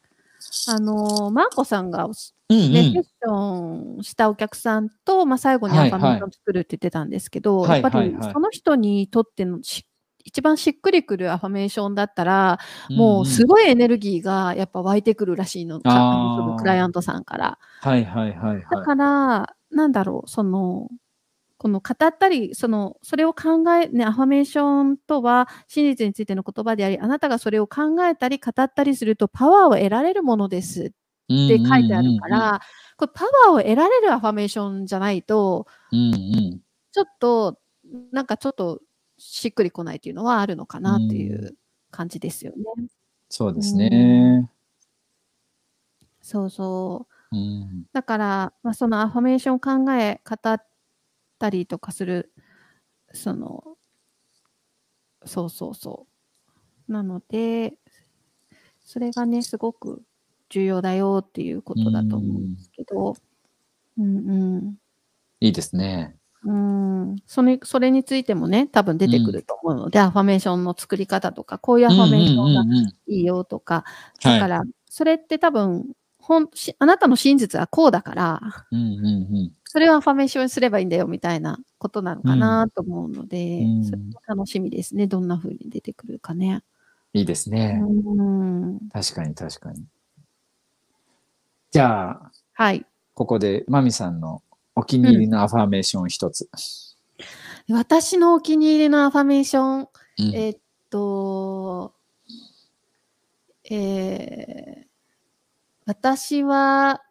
あの、マーコさんが、うんね、うん。セッションしたお客さんと、まあ、最後にアファメンを作るって言ってたんですけど、はいやっぱりはいはいその人にとってのし一番しっくりくるアファメーションだったら、もうすい。ごいエネルギーがやっぱ湧いてくるらしいの、のクライアントさんから。はいはいはいはい。だから、なんだろう、その、この語ったり、その、それを考え、ね、アファメーションとは真実についての言葉であり、あなたがそれを考えたり語ったりするとパワーを得られるものですって書いてあるから、これパワーを得られるアファメーションじゃないと、うんうん。ちょっと、なんかちょっとしっくりこないっていうのはあるのかなっていう感じですよね。そうですね。そうそう。うんだから、まあ、そのアファメーションを考え、語ったりとかする、その、そうそうそう。なので、それがね、すごく重要だよっていうことだと思うんですけど、うんいいですね。うん。うん。それ、それについてもね、多分出てくると思うので、アファメーションの作り方とか、こういうアファメーションがうんうんうんうんいいよとか、はいだから、それって多分、ほんしあなたの真実はこうだから、うんうんうんそれをアファメーションすればいいんだよみたいなことなのかなと思うので、うんそれも楽しみですね。どんな風に出てくるかね。いいですね。うん、確かに確かに。じゃあ、はい。ここでマミさんのお気に入りのアファメーション一つ。私のお気に入りのアファメーション、うんえーっと、えー私は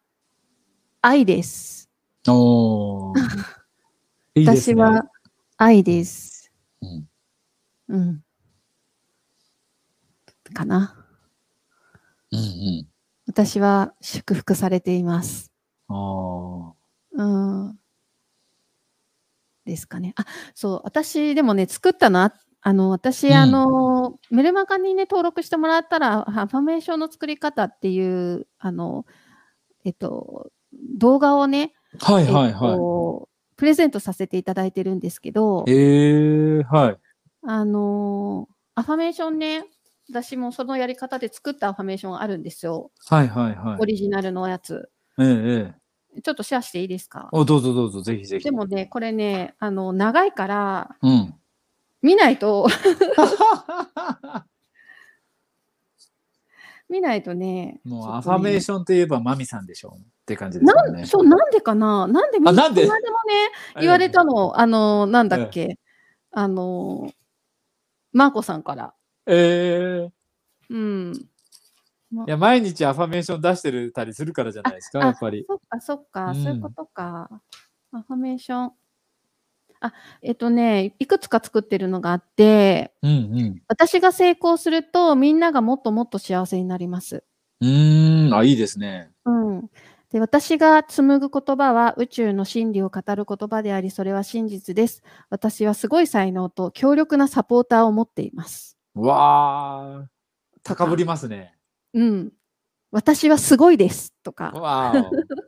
愛です。おー いいですね。私は愛です。うんうん。かな。うんうん私は祝福されています。あーうん。ですかね。あ、そう、私でもね、作ったのあ、あの、私、うんあの、メルマガにね、登録してもらったら、アファメーションの作り方っていう、あの、えっと、動画をね、はいはいえっはと、プレゼントさせていただいてるんですけどい。、えー、はい。あの、アファメーションね、私もそのやり方で作ったアファメーションあるんですよ。はいはいはいオ。リジナルのやつ。ええええ。ちょっとシェアしていいですか？お、どうぞどうぞ、ぜひぜひ。でもね、これね、あの、長いから、うん。見ないと、見ないとね。もうアファメーションといえばマミさんでしょうって感じですよなんね。そう、なんでかな？なんでなんで？この間もね、言われたの、あの、なんだっけ、あの、マーコさんから。ええうん。いや、毎日アファメーション出してるたりするからじゃないですか、あやっぱり。そっか、そっか、うんそういうことか。アファメーション。あ、えっとね、いくつか作ってるのがあって、うんうん。私が成功すると、みんながもっともっと幸せになります。うーん、あ、いいですね。うん。で、私が紡ぐ言葉は宇宙の真理を語る言葉であり、それは真実です。私はすごい才能と強力なサポーターを持っています。わあ、高ぶりますね。うん。私はすごいです。とか。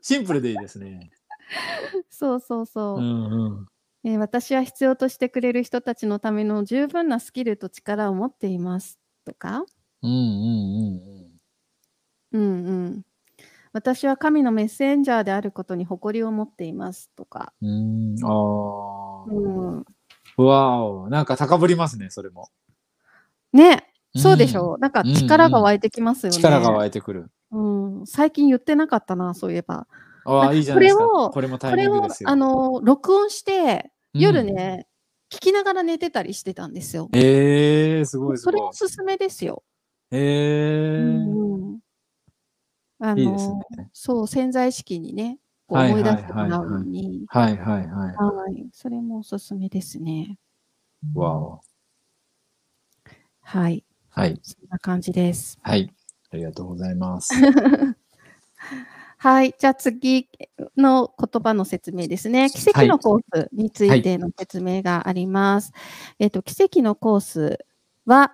シンプルでいいですね。そうそうそうう。んうん。えー私は必要としてくれる人たちのための十分なスキルと力を持っています。とか。うんうんうんうんうん。私は神のメッセンジャーであることに誇りを持っています。とか。うん。うーん、あうん。あ。わお、なんか高ぶりますね、それも。ね。そうでしょう。なんかうん力が湧いてきますよね。力が湧いてくる。うん、最近言ってなかったな、そういえば。ああ、いいじゃないですか。これをこれを。あの録音して、夜うん。ね、聞きながら寝てたりしてたんですよ。ええー、すごいすごいそれ。おすすめですよ。ええあのいいですね。そう、潜在意識にね、思い出してもらうのに、はいはいはい。はい、それもおすすめですね。わお。はい。はい。そんな感じです。はい。ありがとうございます。はい。じゃあ次の言葉の説明ですね。奇跡のコースについての説明があります。えっ、と、奇跡のコースは、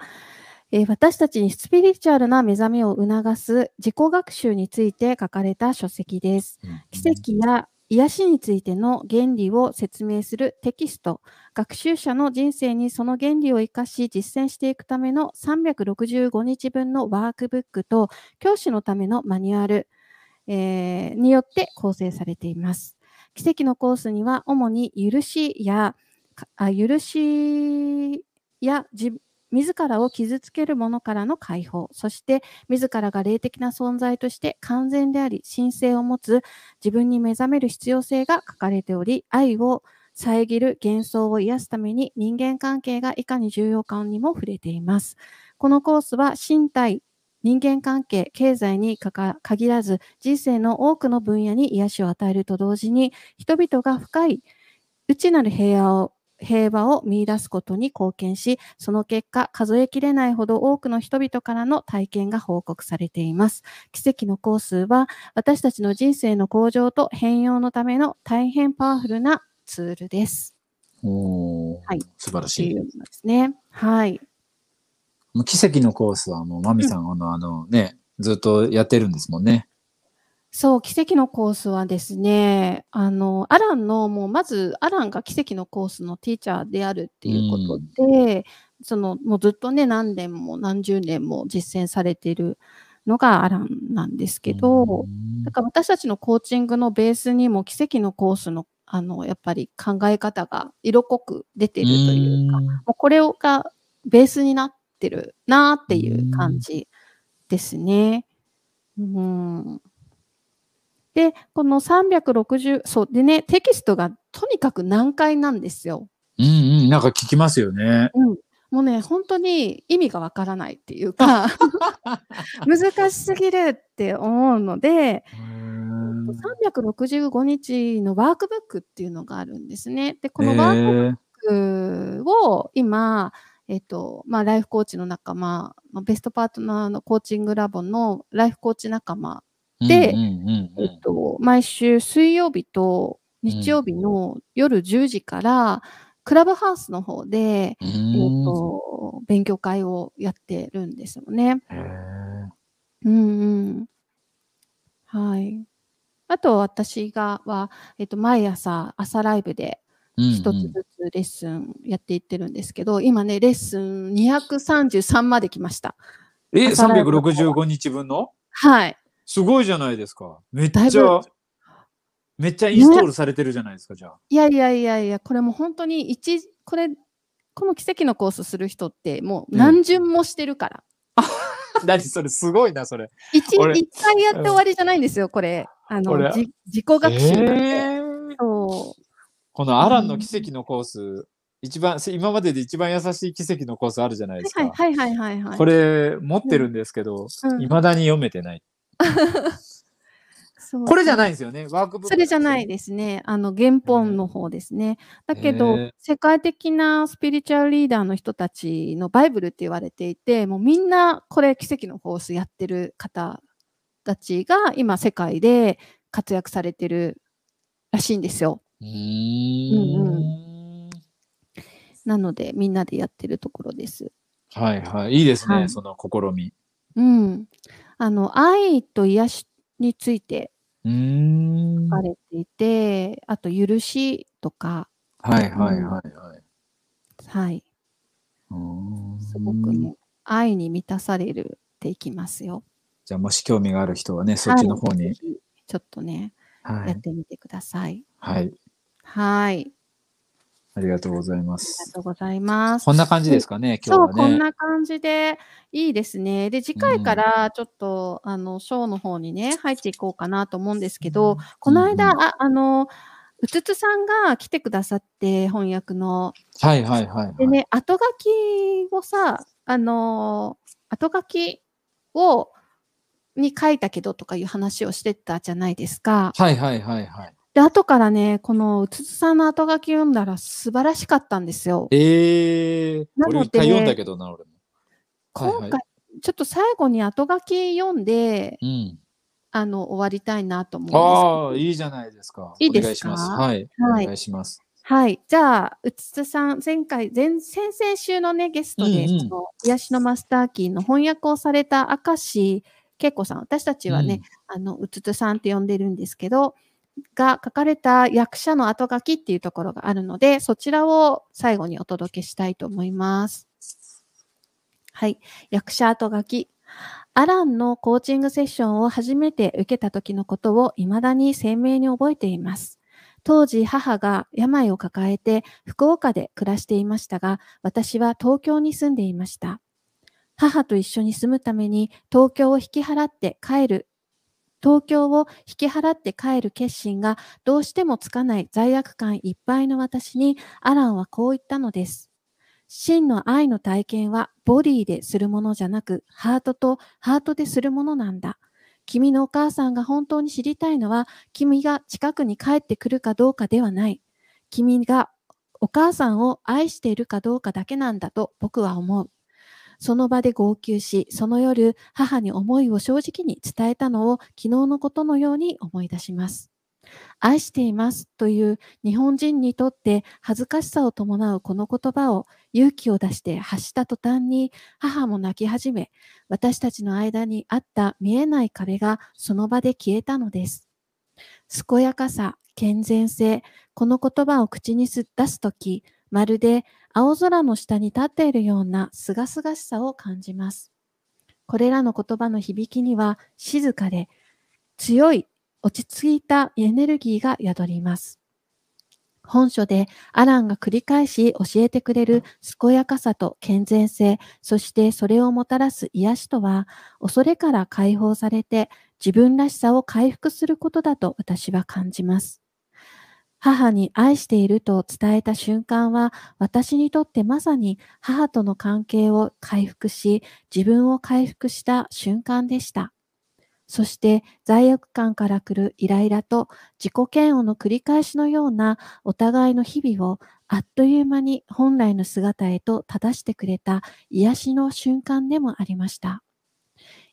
えー私たちにスピリチュアルな目覚めを促す自己学習について書かれた書籍です。奇跡や癒しについての原理を説明するテキスト、学習者の人生にその原理を生かし実践していくための365日分のワークブックと教師のためのマニュアル、えーによって構成されています。奇跡のコースには主に許しやあ許しや自自らを傷つけるものからの解放、そして自らが霊的な存在として完全であり、神性を持つ自分に目覚める必要性が書かれており、愛を遮る幻想を癒すために人間関係がいかに重要かにも触れています。このコースは身体、人間関係、経済に限らず、人生の多くの分野に癒しを与えると同時に、人々が深い内なる平和を平和を見出すことに貢献し、その結果、数えきれないほど多くの人々からの体験が報告されています。奇跡のコースは、私たちの人生の向上と変容のための大変パワフルなツールです。おーはい素晴らとしい。ですね。はい。奇跡のコースはもうマミさん、あの、あのね、ずっとやってるんですもんね。そう、奇跡のコースはですね、あの、アランの、もうまず、アランが奇跡のコースのティーチャーであるっていうことで、その、もうずっとね、何年も何十年も実践されているのがアランなんですけど、うん。だから私たちのコーチングのベースにも奇跡のコースの、あの、やっぱり考え方が色濃く出てるというか、うん。もうこれがベースになってるなっていう感じですね。うん、で、この360、そう、でね、テキストがとにかく難解なんですよ。うんうん、なんか聞きますよね。うん。もうね、本当に意味がわからないっていうか、難しすぎるって思うので、365日のワークブックっていうのがあるんですね。で、このワークブックを今、えっと、まあ、ライフコーチの仲間、まあベストパートナーのコーチングラボのライフコーチ仲間、でうんうんうんえっと、毎週水曜日と日曜日の夜10時から、クラブハウスの方で、うんえっと、勉強会をやってるんですよね。うんうん。はい。あと、私がは、えっと、毎朝、朝ライブで一つずつレッスンやっていってるんですけど、今ね、レッスン233まで来ました。え、朝ライブの方365日分の？はい。すごいじゃないですか。めっちゃ、めっちゃインストールされてるじゃないですか、じゃあ。いやいやいやいや、これもう本当に一、これ、この奇跡のコースする人って、もう何巡もしてるから。何それ、すごいな、それ。一俺一回やって終わりじゃないんですよ、これ。あの、俺じ自己学習なんで。えーそう。このアランの奇跡のコース、一番、今までで一番優しい奇跡のコースあるじゃないですか。はいはいはいはいはい。これ、持ってるんですけど、うんいまだに読めてない。これじゃないんですよね、ワークブック。それじゃないですね。あの、原本の方ですね。だけど、世界的なスピリチュアルリーダーの人たちのバイブルって言われていて、もうみんなこれ奇跡のコースやってる方たちが今世界で活躍されてるらしいんですよ。うーん。なので、みんなでやってるところです。はいはい。いいですね、はいその試み。うん。あの、愛と癒しについてうーん。書かはいれていて、あと、許しとか、はいはいはい。はい。うーんすごくね、愛に満たされるっていきますよ。じゃあもし興味がある人はね、そっちの方に。はいちょっとね、はい。やってみてください。はい。はい。ありがとうございまありすが。とうございます。こんな感じですかね、今そう、日はね。こんな感じでいいですね。で、次回からちょっと、あの、ショーの方にね、入っていこうかなと思うんですけど、この間、うんうんああの、うつつさんが来てくださって、翻訳の。はいはいはい、はい。でね、後書きをさ、あの、後書きを、に書いたけどとかいう話をしてたじゃないですか。はいはいはいはい。で、後からね、このうつつさんの後書き読んだら素晴らしかったんですよ。えー、なので読んだけどな、俺も。今回、はいはいちょっと最後に後書き読んで、うん。あの、終わりたいなと思うんですああ、いいじゃないですか。いいですか？お願いします。はい。はいお願いします。はい。じゃあ、うつつさん、前回、前、先々週のね、ゲストで、うんうんその癒しのマスターキーの翻訳をされた明石恵子さん、私たちはね、あの、うつつさんって呼んでるんですけど、が書かれた役者の後書きっていうところがあるので、そちらを最後にお届けしたいと思います。はい。役者後書き。アランのコーチングセッションを初めて受けた時のことを未だに鮮明に覚えています。当時母が病を抱えて福岡で暮らしていましたが、私は東京に住んでいました。母と一緒に住むために東京を引き払って帰る、東京を引き払って帰る決心がどうしてもつかない罪悪感いっぱいの私にアランはこう言ったのです。真の愛の体験はボディでするものじゃなく、ハートとハートでするものなんだ。君のお母さんが本当に知りたいのは、君が近くに帰ってくるかどうかではない。君がお母さんを愛しているかどうかだけなんだと僕は思う。その場で号泣し、その夜、母に思いを正直に伝えたのを昨日のことのように思い出します。愛していますという日本人にとって恥ずかしさを伴うこの言葉を勇気を出して発した途端に母も泣き始め、私たちの間にあった見えない壁がその場で消えたのです。健やかさ、健全性、この言葉を口に出すとき、まるで青空の下に立っているような清々しさを感じます。これらの言葉の響きには静かで強い落ち着いたエネルギーが宿ります。本書でアランが繰り返し教えてくれる健やかさと健全性、そしてそれをもたらす癒しとは、恐れから解放されて自分らしさを回復することだと私は感じます。母に愛していると伝えた瞬間は、私にとってまさに母との関係を回復し、自分を回復した瞬間でした。そして罪悪感から来るイライラと自己嫌悪の繰り返しのようなお互いの日々をあっという間に本来の姿へと正してくれた癒しの瞬間でもありました。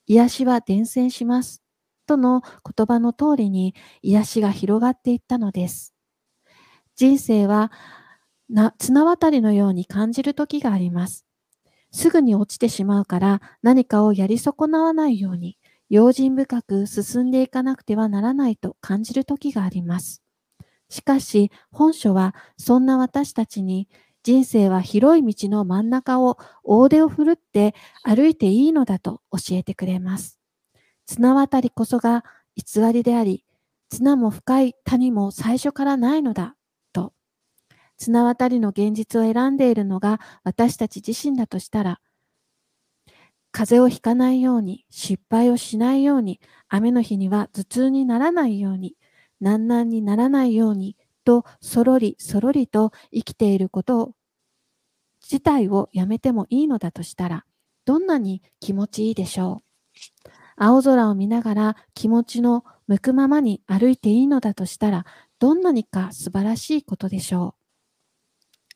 癒しは伝染します。との言葉の通りに癒しが広がっていったのです。人生はな綱渡りのように感じる時があります。すぐに落ちてしまうから何かをやり損なわないように用心深く進んでいかなくてはならないと感じる時があります。しかし本書はそんな私たちに人生は広い道の真ん中を大手を振るって歩いていいのだと教えてくれます。綱渡りこそが偽りであり、綱も深い谷も最初からないのだ。綱渡りの現実を選んでいるのが私たち自身だとしたら、風邪をひかないように、失敗をしないように、雨の日には頭痛にならないように、難々にならないように、と、そろりそろりと生きていることを、自体をやめてもいいのだとしたら、どんなに気持ちいいでしょう。青空を見ながら気持ちの向くままに歩いていいのだとしたら、どんなにか素晴らしいことでしょう。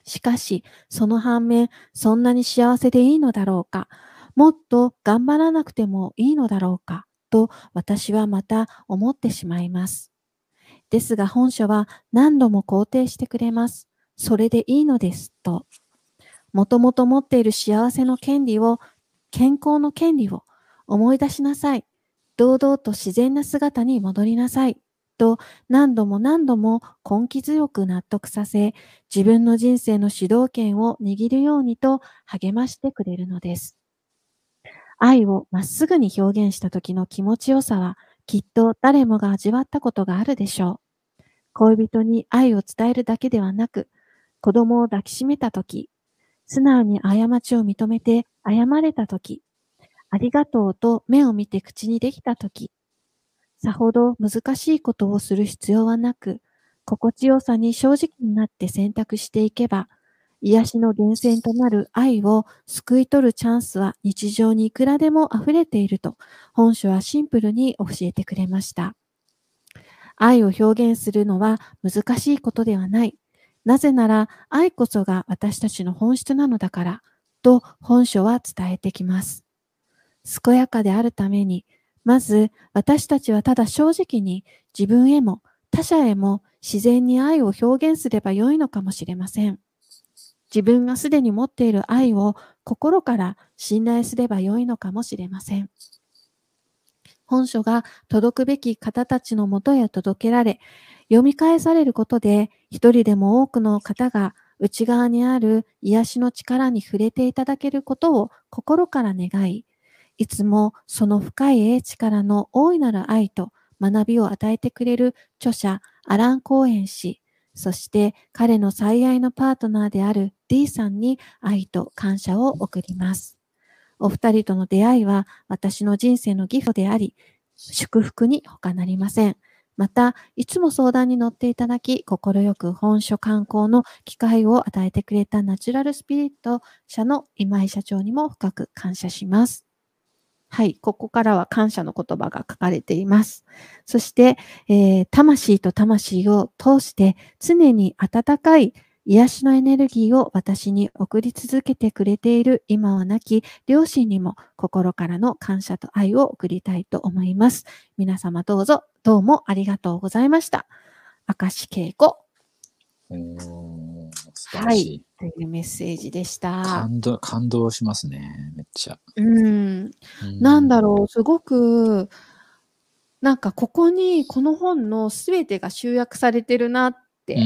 しかし、その反面、そんなに幸せでいいのだろうか？もっと頑張らなくてもいいのだろうか？と私はまた思ってしまいます。ですが本書は何度も肯定してくれます。それでいいのです。と。もともと持っている幸せの権利を、健康の権利を思い出しなさい。堂々と自然な姿に戻りなさい。と何度も何度も根気強く納得させ、自分の人生の主導権を握るようにと励ましてくれるのです。愛をまっすぐに表現した時の気持ちよさは、きっと誰もが味わったことがあるでしょう。恋人に愛を伝えるだけではなく、子供を抱きしめた時、素直に過ちを認めて謝れた時、ありがとうと目を見て口にできた時、さほど難しいことをする必要はなく、心地よさに正直になって選択していけば、癒しの源泉となる愛を救い取るチャンスは日常にいくらでも溢れていると本書はシンプルに教えてくれました。愛を表現するのは難しいことではない。なぜなら愛こそが私たちの本質なのだからと本書は伝えてきます。健やかであるために、まず私たちはただ正直に自分へも他者へも自然に愛を表現すればよいのかもしれません。自分がすでに持っている愛を心から信頼すればよいのかもしれません。本書が届くべき方たちのもとへ届けられ、読み返されることで、一人でも多くの方が内側にある癒しの力に触れていただけることを心から願い、いつもその深い英知からの大いなる愛と学びを与えてくれる著者アラン・コーエン氏、そして彼の最愛のパートナーである D さんに愛と感謝を送ります。お二人との出会いは私の人生のギフトであり、祝福に他なりません。また、いつも相談に乗っていただき、快く本書観光の機会を与えてくれたナチュラルスピリット社の今井社長にも深く感謝します。はい、ここからは感謝の言葉が書かれています。そして、えー魂と魂を通して常に温かい癒しのエネルギーを私に送り続けてくれている今は亡き両親にも心からの感謝と愛を送りたいと思います。皆様どうぞどうもありがとうございました。明石恵子おー素晴らしい。というメッセージでした。感動、感動しますね。めっちゃ。うん、うんなんだろう、すごく、なんかここにこの本のすべてが集約されてるなっうて。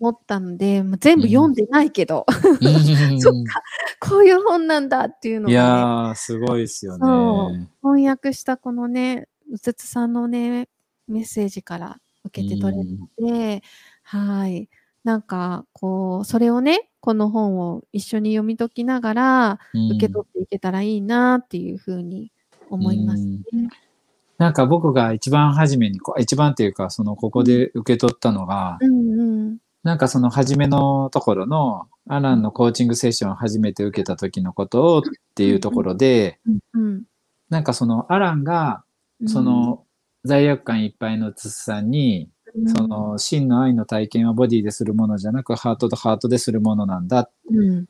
思ったので、まあ全部読んでないけど、うん そっかこういう本なんだっていうのいやがー、すごいですよそね。翻訳したこのね、うつつさんのね、メッセージから受けて取れるので、はい。なんか、こう、それをね、この本を一緒に読み解きながら、うん受け取っていけたらいいなっていうふうに思いますね。なんか僕が一番初めにこう、一番っていうか、その、ここで受け取ったのが、うんうん。なんかその初めのところの、アランのコーチングセッションを初めて受けた時のことをっていうところで、うんなんかそのアランが、うん。その罪悪感いっぱいのつつさんに、うん、その真の愛の体験はボディでするものじゃなく、ハートとハートでするものなんだ。うん、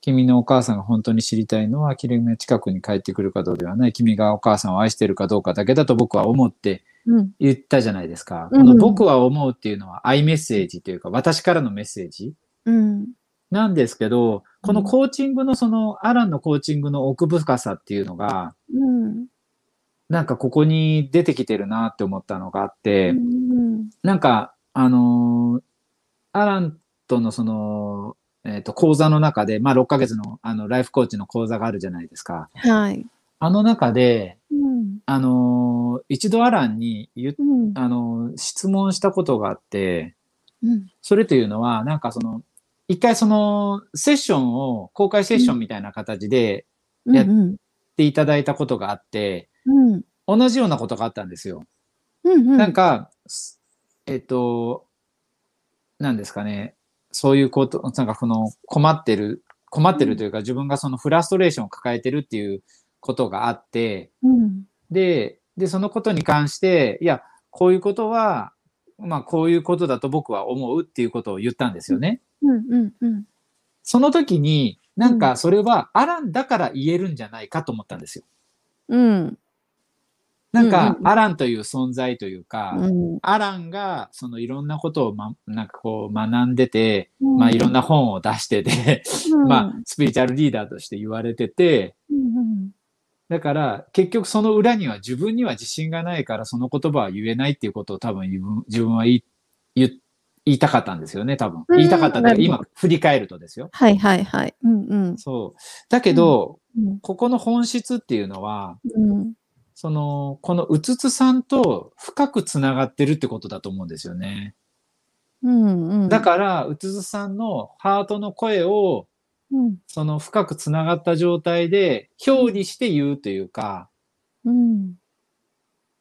君のお母さんが本当に知りたいのは、君が近くに帰ってくるかどうではない、君がお母さんを愛しているかどうかだけだと僕は思ってうん、言ったじゃないですか。うん。この僕は思うっていうのは愛メッセージというか、私からのメッセージうん、なんですけど、このコーチングのその、アランのコーチングの奥深さっていうのが、うん、なんかここに出てきてるなって思ったのがあって、うん、なんか、あのーアランとのその、えっ、と、講座の中で、まあ6ヶ月のあの、ライフコーチの講座があるじゃないですか。はい。あの中で、うん、あのー一度アランにうん、あのー質問したことがあって、うん、それというのは、なんかその、一回その、セッションを、公開セッションみたいな形でやっうん、ていただいたことがあって、うん、同じようなことがあったんですよ。うん、なんか、すえっと、なんですかね、そういうこと、なんかこの困ってる、困ってるというか、自分がそのフラストレーションを抱えてるっていうことがあって、うん、で、で、そのことに関して、いや、こういうことは、まあ、こういうことだと僕は思うっていうことを言ったんですよね。うん、うん、うん、その時に、なんかそれはアランだから言えるんじゃないかと思ったんですよ。うん、なんかうんうんう、ん。アランという存在というか、うん、アランがそのいろんなことを、ま、なんかこう学んでて、まあいろんな本を出してて、まあスピリチュアルリーダーとして言われてて、うん、だから結局その裏には自分には自信がないからその言葉は言えないっていうことを多分自分は言い言い言いたかったんですよね、多分。うん。言いたかったってなるほど今振り返るとですよ。はい、はい、はい。うん、うん、そう。だけど、うん、ここの本質っていうのは、うん、その、このうつつさんと深くつながってるってことだと思うんですよね。うん、うん。だから、うつつさんのハートの声を、うん、その深くつながった状態で表裏して言うというか、うん、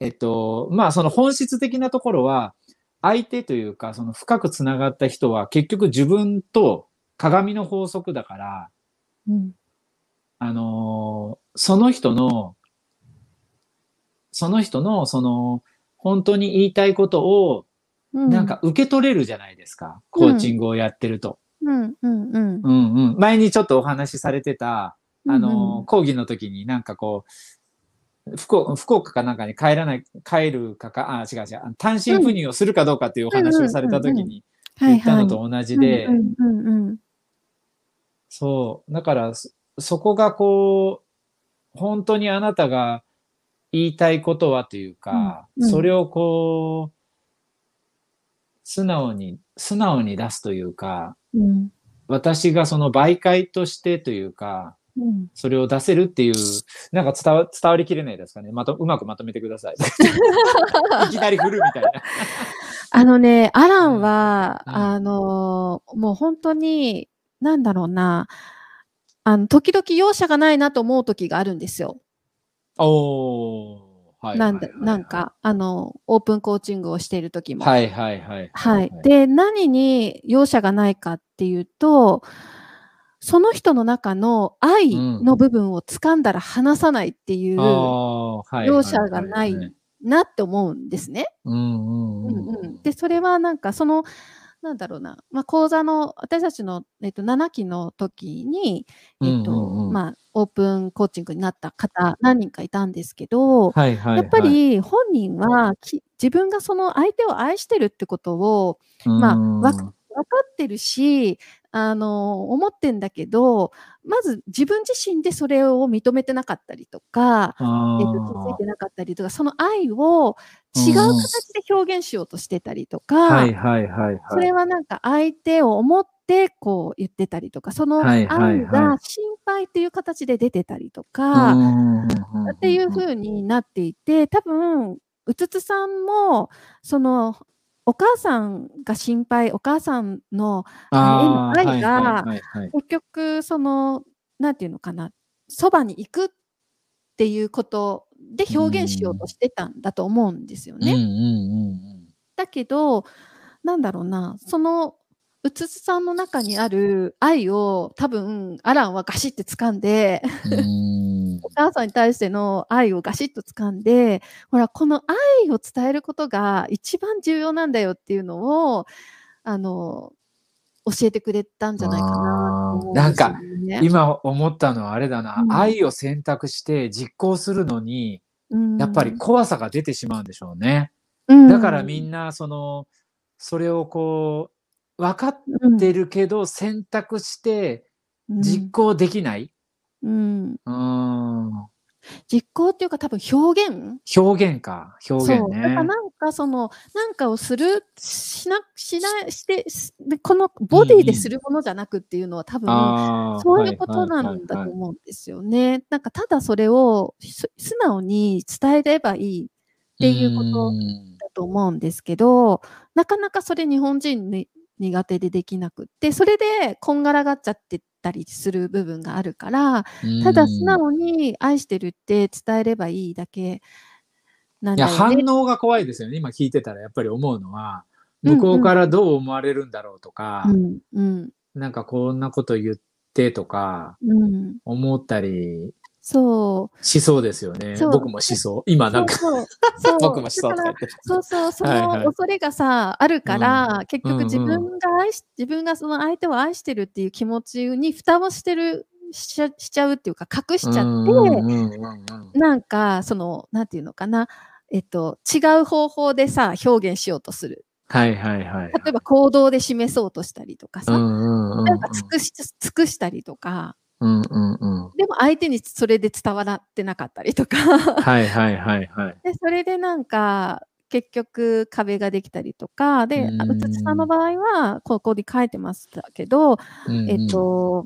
えっと、まあその本質的なところは、相手というか、その深くつながった人は結局自分と鏡の法則だから、うん、あのーその人の、その人の、その、本当に言いたいことを、うん。なんか受け取れるじゃないですか。コーチングをやってると。うん。うん。うん。うん。うん、前にちょっとお話しされてた、あの、うん。講義の時になんかこう、福岡福岡かなんかに帰らない、帰るかか、あ、違う違う、単身赴任をするかどうかっていうお話をされた時に。言ったのと同じで、うん。うん。うん。そう、だからそ、そこがこう、本当にあなたが言いたいことはというか、うんうんそれをこう、素直に、素直に出すというか、うん私がその媒介としてというか、うんそれを出せるっていう、なんか伝わ伝わりきれないですかね。まとうまくまとめてください。いきなり振るみたいな。あのね、アランは、うんあのーもう本当に、なんだろうな、あの、時々容赦がないなと思う時があるんですよ。おー。はい。なんだはいはいなん。か、あの、オープンコーチングをしている時も。はいはいはい。はい。で、何に容赦がないかっていうと、その人の中の愛の部分を掴んだら離さないっていう。容赦がないはいなって思うんですね。で、それはなんかその、なんだろうな、まあ、講座の、私たちの、えっと、7期の時に、えっと、まあ、オープンコーチングになった方、何人かいたんですけど、はいはいはい。やっぱり本人はき自分がその相手を愛してるってことをまあ分かってるし、あの、思ってんだけど、まず自分自身でそれを認めてなかったりとか、あえっと、気づいてなかったりとか、その愛を違う形で表現しようとしてたりとか、はいはいはいはい。それはなんか相手を思ってこう言ってたりとか、その愛が心配っていう形で出てたりとか、うんっていう風になっていて、多分、うつつさんも、その、お母さんが心配、お母さんのの愛が結局、その、なんていうのかな、そばに行くっていうことで表現しようとしてたんだと思うんですよね。だけど、なんだろうな、その、うつつさんの中にある愛を多分、アランはガシッて掴んで、お母さんに対しての愛をガシッと掴んで、ほら、この愛を伝えることが一番重要なんだよっていうのを、あの、教えてくれたんじゃないかなと思うんですよね。今思ったのはあれだな、うん愛を選択して実行するのに、うんやっぱり怖さが出てしまうんでしょうね。うんだからみんな、その、それをこう、分かってるけど選択して実行できない。うん。実行っていうか多分表現？表現か、表現そう。だか。なんかその、なんかをする、しな、しな、して、しでこのボディでするものじゃなくっていうのは多分、そういうことなんだと思うんですよね。なんかただそれをす素直に伝えればいいっていうことんだと思うんですけど、なかなかそれ日本人に苦手でできなくって、それでこんがらがっちゃってたりする部分があるから、ただ素直に愛してるって伝えればいいだけなんいや、だよね。反応が怖いですよね。今聞いてたらやっぱり思うのは、向こうからどう思われるんだろうとか、うんうん。なんかこんなこと言ってとかうん、思ったりそう。しそうですよね。そう僕もしそう。今なんかそうそう 僕もしそうとか言って。そうそう、その恐れがさ、あるから、結局自分が愛し、自分がその相手を愛してるっていう気持ちに蓋をしてる、しちゃしちゃうっていうか、隠しちゃって、なんか、その、なんていうのかな、えっと、違う方法でさ、表現しようとする。はいはいはい。例えば行動で示そうとしたりとかさ、なんか尽くし、尽くしたりとか、うんうんうん。でも相手にそれで伝わってなかったりとか。はいはいはいはい。で、それでなんか、結局壁ができたりとか、で、あうんうつつさんの場合は、ここに書いてましたけど、うんえっと、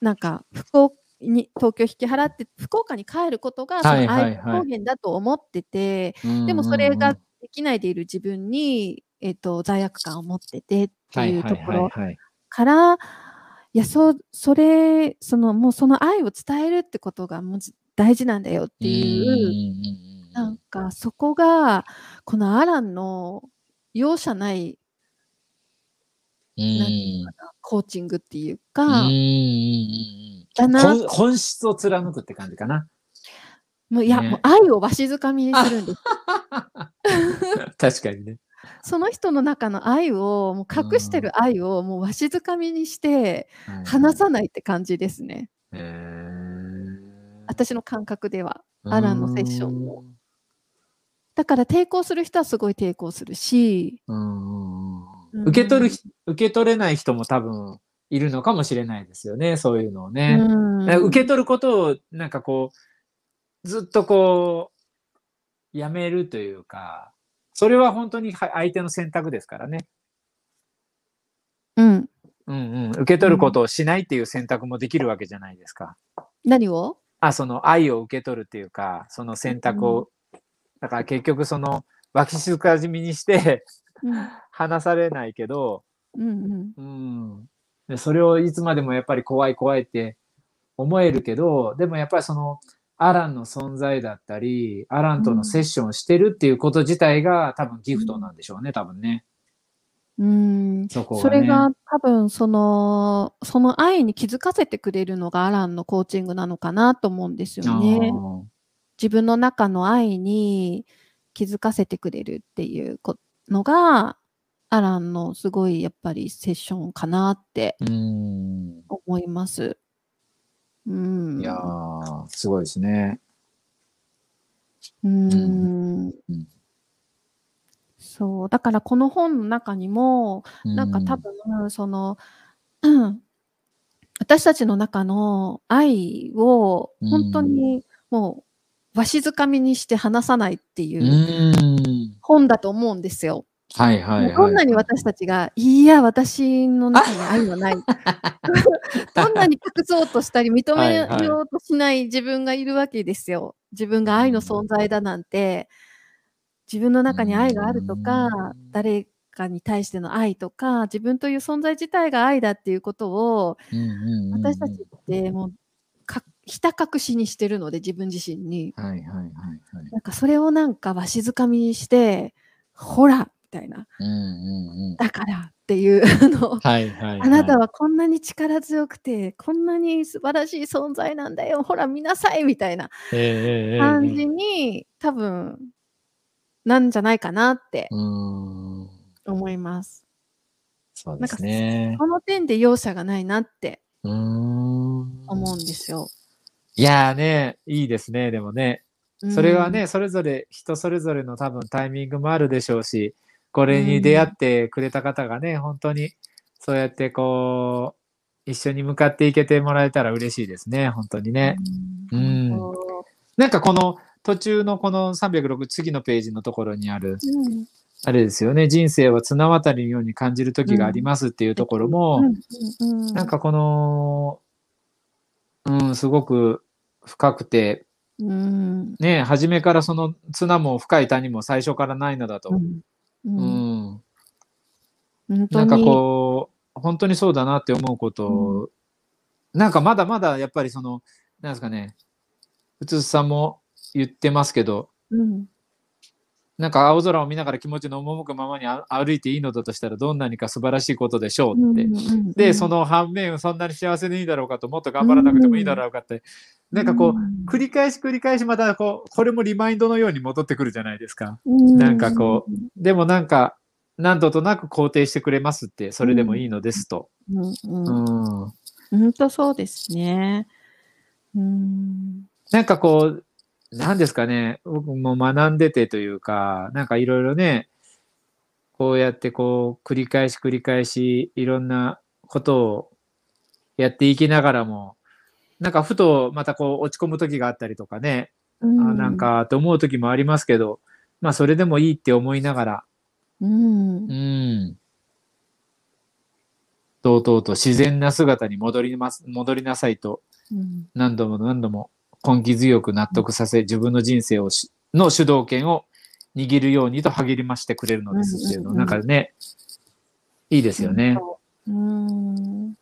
なんか、福岡に、東京引き払って、福岡に帰ることが、そはいのはいはい愛表現だと思ってて、うんでもそれができないでいる自分に、えっと、罪悪感を持っててっていうところはいはいはいはいから、いや、そう、それ、その、もうその愛を伝えるってことがもう大事なんだよっていう、なんかそこが、このアランの容赦ない、うんなんていうかな、コーチングっていううんか、うんだな本本質を貫くって感じかな。もういや、ねもう愛をわしづかみにするんです。確かにね。その人の中の愛を、もう隠してる愛をもうわしづかみにして、離さないって感じですね。へー。私の感覚では。アランのセッションもうだから抵抗する人はすごい抵抗するし、受け取るひ、受け取れない人も多分いるのかもしれないですよね、そういうのをね。うん。受け取ることをなんかこうずっとこうやめるというかそれは本当には相手の選択ですからね、うん。うんうん、受け取ることをしないっていう選択もできるわけじゃないですか。何を？あその愛を受け取るっていうかその選択を、だから結局その脇静かじみにしてうん。話されないけど、うんうん。うん、でそれをいつまでもやっぱり怖い怖いって思えるけどでもやっぱりそのアランの存在だったりアランとのセッションをしてるっていうこと自体が多分ギフトなんでしょうね多分ね。うん。そね。それが多分その、その愛に気づかせてくれるのがアランのコーチングなのかなと思うんですよね。自分の中の愛に気づかせてくれるっていうこのが、アランのすごいやっぱりセッションかなって思います。うん。いやーすごいですね。うん。うん。そう。だからこの本の中にも、なんか多分、その、う ん私たちの中の愛を本当にもうわしづかみにして離さないっていううん。本だと思うんですよ。はいはいはいどんなに私たちが、いや、私の中に愛はない。どんなに隠そうとしたり、認めようとしない自分がいるわけですよ。自分が愛の存在だなんて、自分の中に愛があるとかうん、誰かに対しての愛とか、自分という存在自体が愛だっていうことを、私たちってもう、かひた隠しにしてるので、自分自身に。はいはいはいはいなんかそれをなんかわしづかみにして、ほらみたいな。うんうんうんだからっていう、あの、はいはいはいあなたはこんなに力強くて、こんなに素晴らしい存在なんだよ、ほら見なさいみたいな感じに、多分、なんじゃないかなって思います。そうですね。この点で容赦がないなって思うんですよ。いやーね、いいですね、でもね。うんそれはね、それぞれ人それぞれの多分タイミングもあるでしょうし、これに出会ってくれた方がね、本当にそうやってこう、一緒に向かっていけてもらえたら嬉しいですね、本当にね。ううん。ん。なんかこの途中のこの306次のページのところにある、うん。あれですよね、人生は綱渡りのように感じる時がありますっていうところも、うん。うん。なんかこの、うん、すごく深くて、うん。ね、初めからその綱も深い谷も最初からないのだと。うんううん。ん。本当になんかこう、本当に。そうだなって思うことを、なんかまだまだやっぱりその、なんですかね、うつさんも言ってますけど、うんなんか青空を見ながら気持ちの赴くままにあ歩いていいのだとしたらどんなにか素晴らしいことでしょうって。で、その反面、そんなに幸せでいいだろうかと、もっと頑張らなくてもいいだろうかって、なんかこう、繰り返し繰り返しまたこう、これもリマインドのように戻ってくるじゃないですか。うんなんかこでもなんか、何度となく肯定してくれますって、それでもいいのですと。うんううんん。本当そうですね。うんなんかこう、なんですかね、僕も学んでてというか、なんかいろいろね、こうやってこう、繰り返し繰り返し、いろんなことをやっていきながらも、なんかふとまたこう落ち込む時があったりとかね、あなん、かと思う時もありますけど、まあそれでもいいって思いながら、うん。うん。とうとうと自然な姿に戻ります、戻りなさいと。うん。何度も何度も根気強く納得させ、自分の人生をしの主導権を握るようにと励ましてくれるのですっていうの、うんうんうんなんかね、いいですよね。うん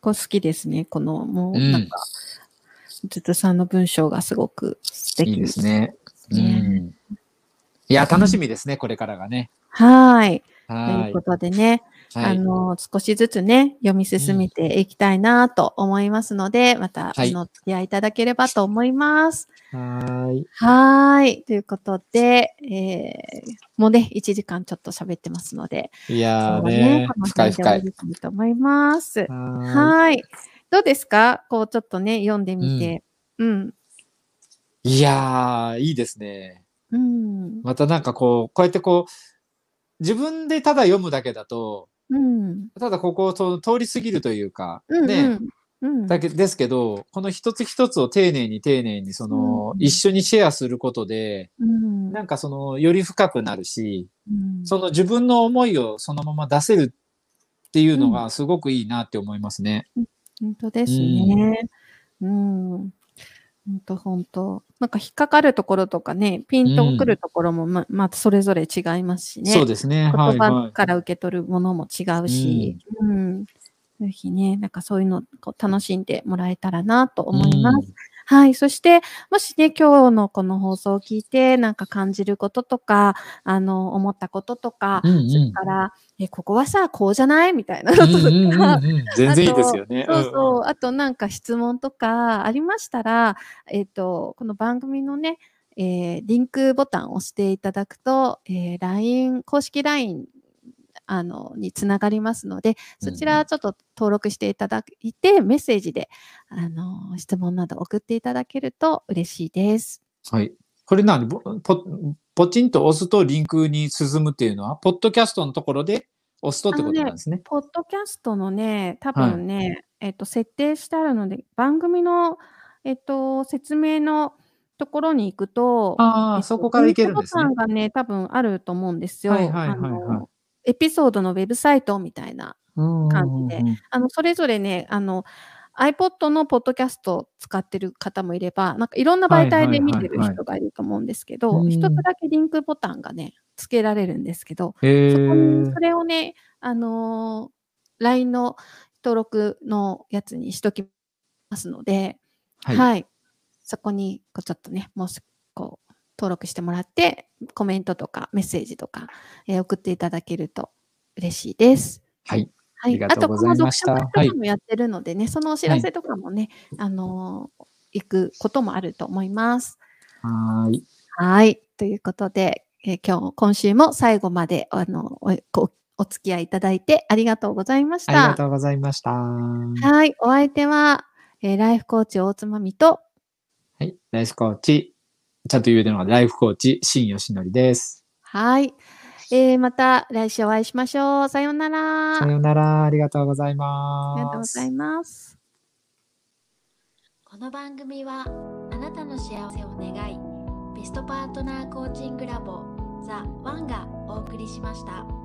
こう好きですね。この、もう、うんなんか、ずつさんの文章がすごく素敵いいです。ね。うねん。いや、楽しみですね、これからがね。はい。とはいいうこ。とでね、はいあの、少しずつね、読み進めていきたいなと思いますので、また、はいあの、お付き合いいただければと思います。はーい。はーい。ということで、えーもうね、1時間ちょっと喋ってますので、いやーねこの深い深い。辺で終わりたいと思います。はーい。どうですか？こう、ちょっとね、読んでみて。うん。いやー、いいですね。うん。またなんかこう、こうやってこう、自分でただ読むだけだと、うん。ただここをと通り過ぎるというか、うん。ね、うん。だけですけど、この一つ一つを丁寧に丁寧にその、うん一緒にシェアすることで、うん。なんかその、より深くなるし、うんその自分の思いをそのまま出せるっていうのがすごくいいなって思いますね。本当ですね。うん。本当本当。なんか引っかかるところとかね、ピンとくるところもま、またそれぞれ違いますしね。そうですね。はい言葉はい。から受け取るものも違うし、うん。ぜひね、なんかそういうのこう楽しんでもらえたらなと思います。はい。そして、もしね、今日のこの放送を聞いて、なんか感じることとか、あの、思ったこととか、うんうんそれから、え、ここはさ、こうじゃない？みたいなうんのとか、うんうんうん 全然いいですよね。そうそう、んんあとなんか質問とかありましたら、えっ、と、この番組のね、えーリンクボタンを押していただくと、えー LINE、公式 LINE あのにつながりますので、そちうんうんらちょっと登録していただいて、メッセージであの質問など送っていただけると嬉しいです。はい。これ何？ぼポポチンと押すとリンクに進むっていうのは、ポッドキャストのところで押すとってことなんですね。ポッドキャストのね、多分ね、えっと、設定してあるので、番組の、えっと、説明のところに行くと、ああ、えっとそこからいけるんですねボタン。がね、多分あると思うんですよ。はいはいはいはいあのエピソードのウェブサイトみたいな。感じであの、それぞれね、あの、iPod のポッドキャストを使ってる方もいれば、なんかいろんな媒体で見てる人がいると思うんですけど、うん一つだけリンクボタンがね、つけられるんですけど、へそこにーそれをね、あのー LINE の登録のやつにしときますので、ははいい。そこにこうちょっとね、もうすこう登録してもらって、コメントとかメッセージとか、えー送っていただけると嬉しいです。はい。はい、ありがとうございましたあと、この読書会もやってるのでね、そのお知らせとかもね、あのー行くこともあると思います。はーい。はい。ということで、えー今日、今週も最後まで、あの、おおお付き合いいただいてありがとうございました。ありがとうございました。ははい。お相手は、えーライフコーチ大つまみと、い。ライフコーチ、ちゃんと言えるのがライフコーチ、新吉典です。はい。えーまた来週お会いしましょう。さようなら。さようなら。ありがとうございあます。りがとうございます。この番組はあなたの幸せを願いベストパートナーコーチングラボザ・ワンがお送りしました。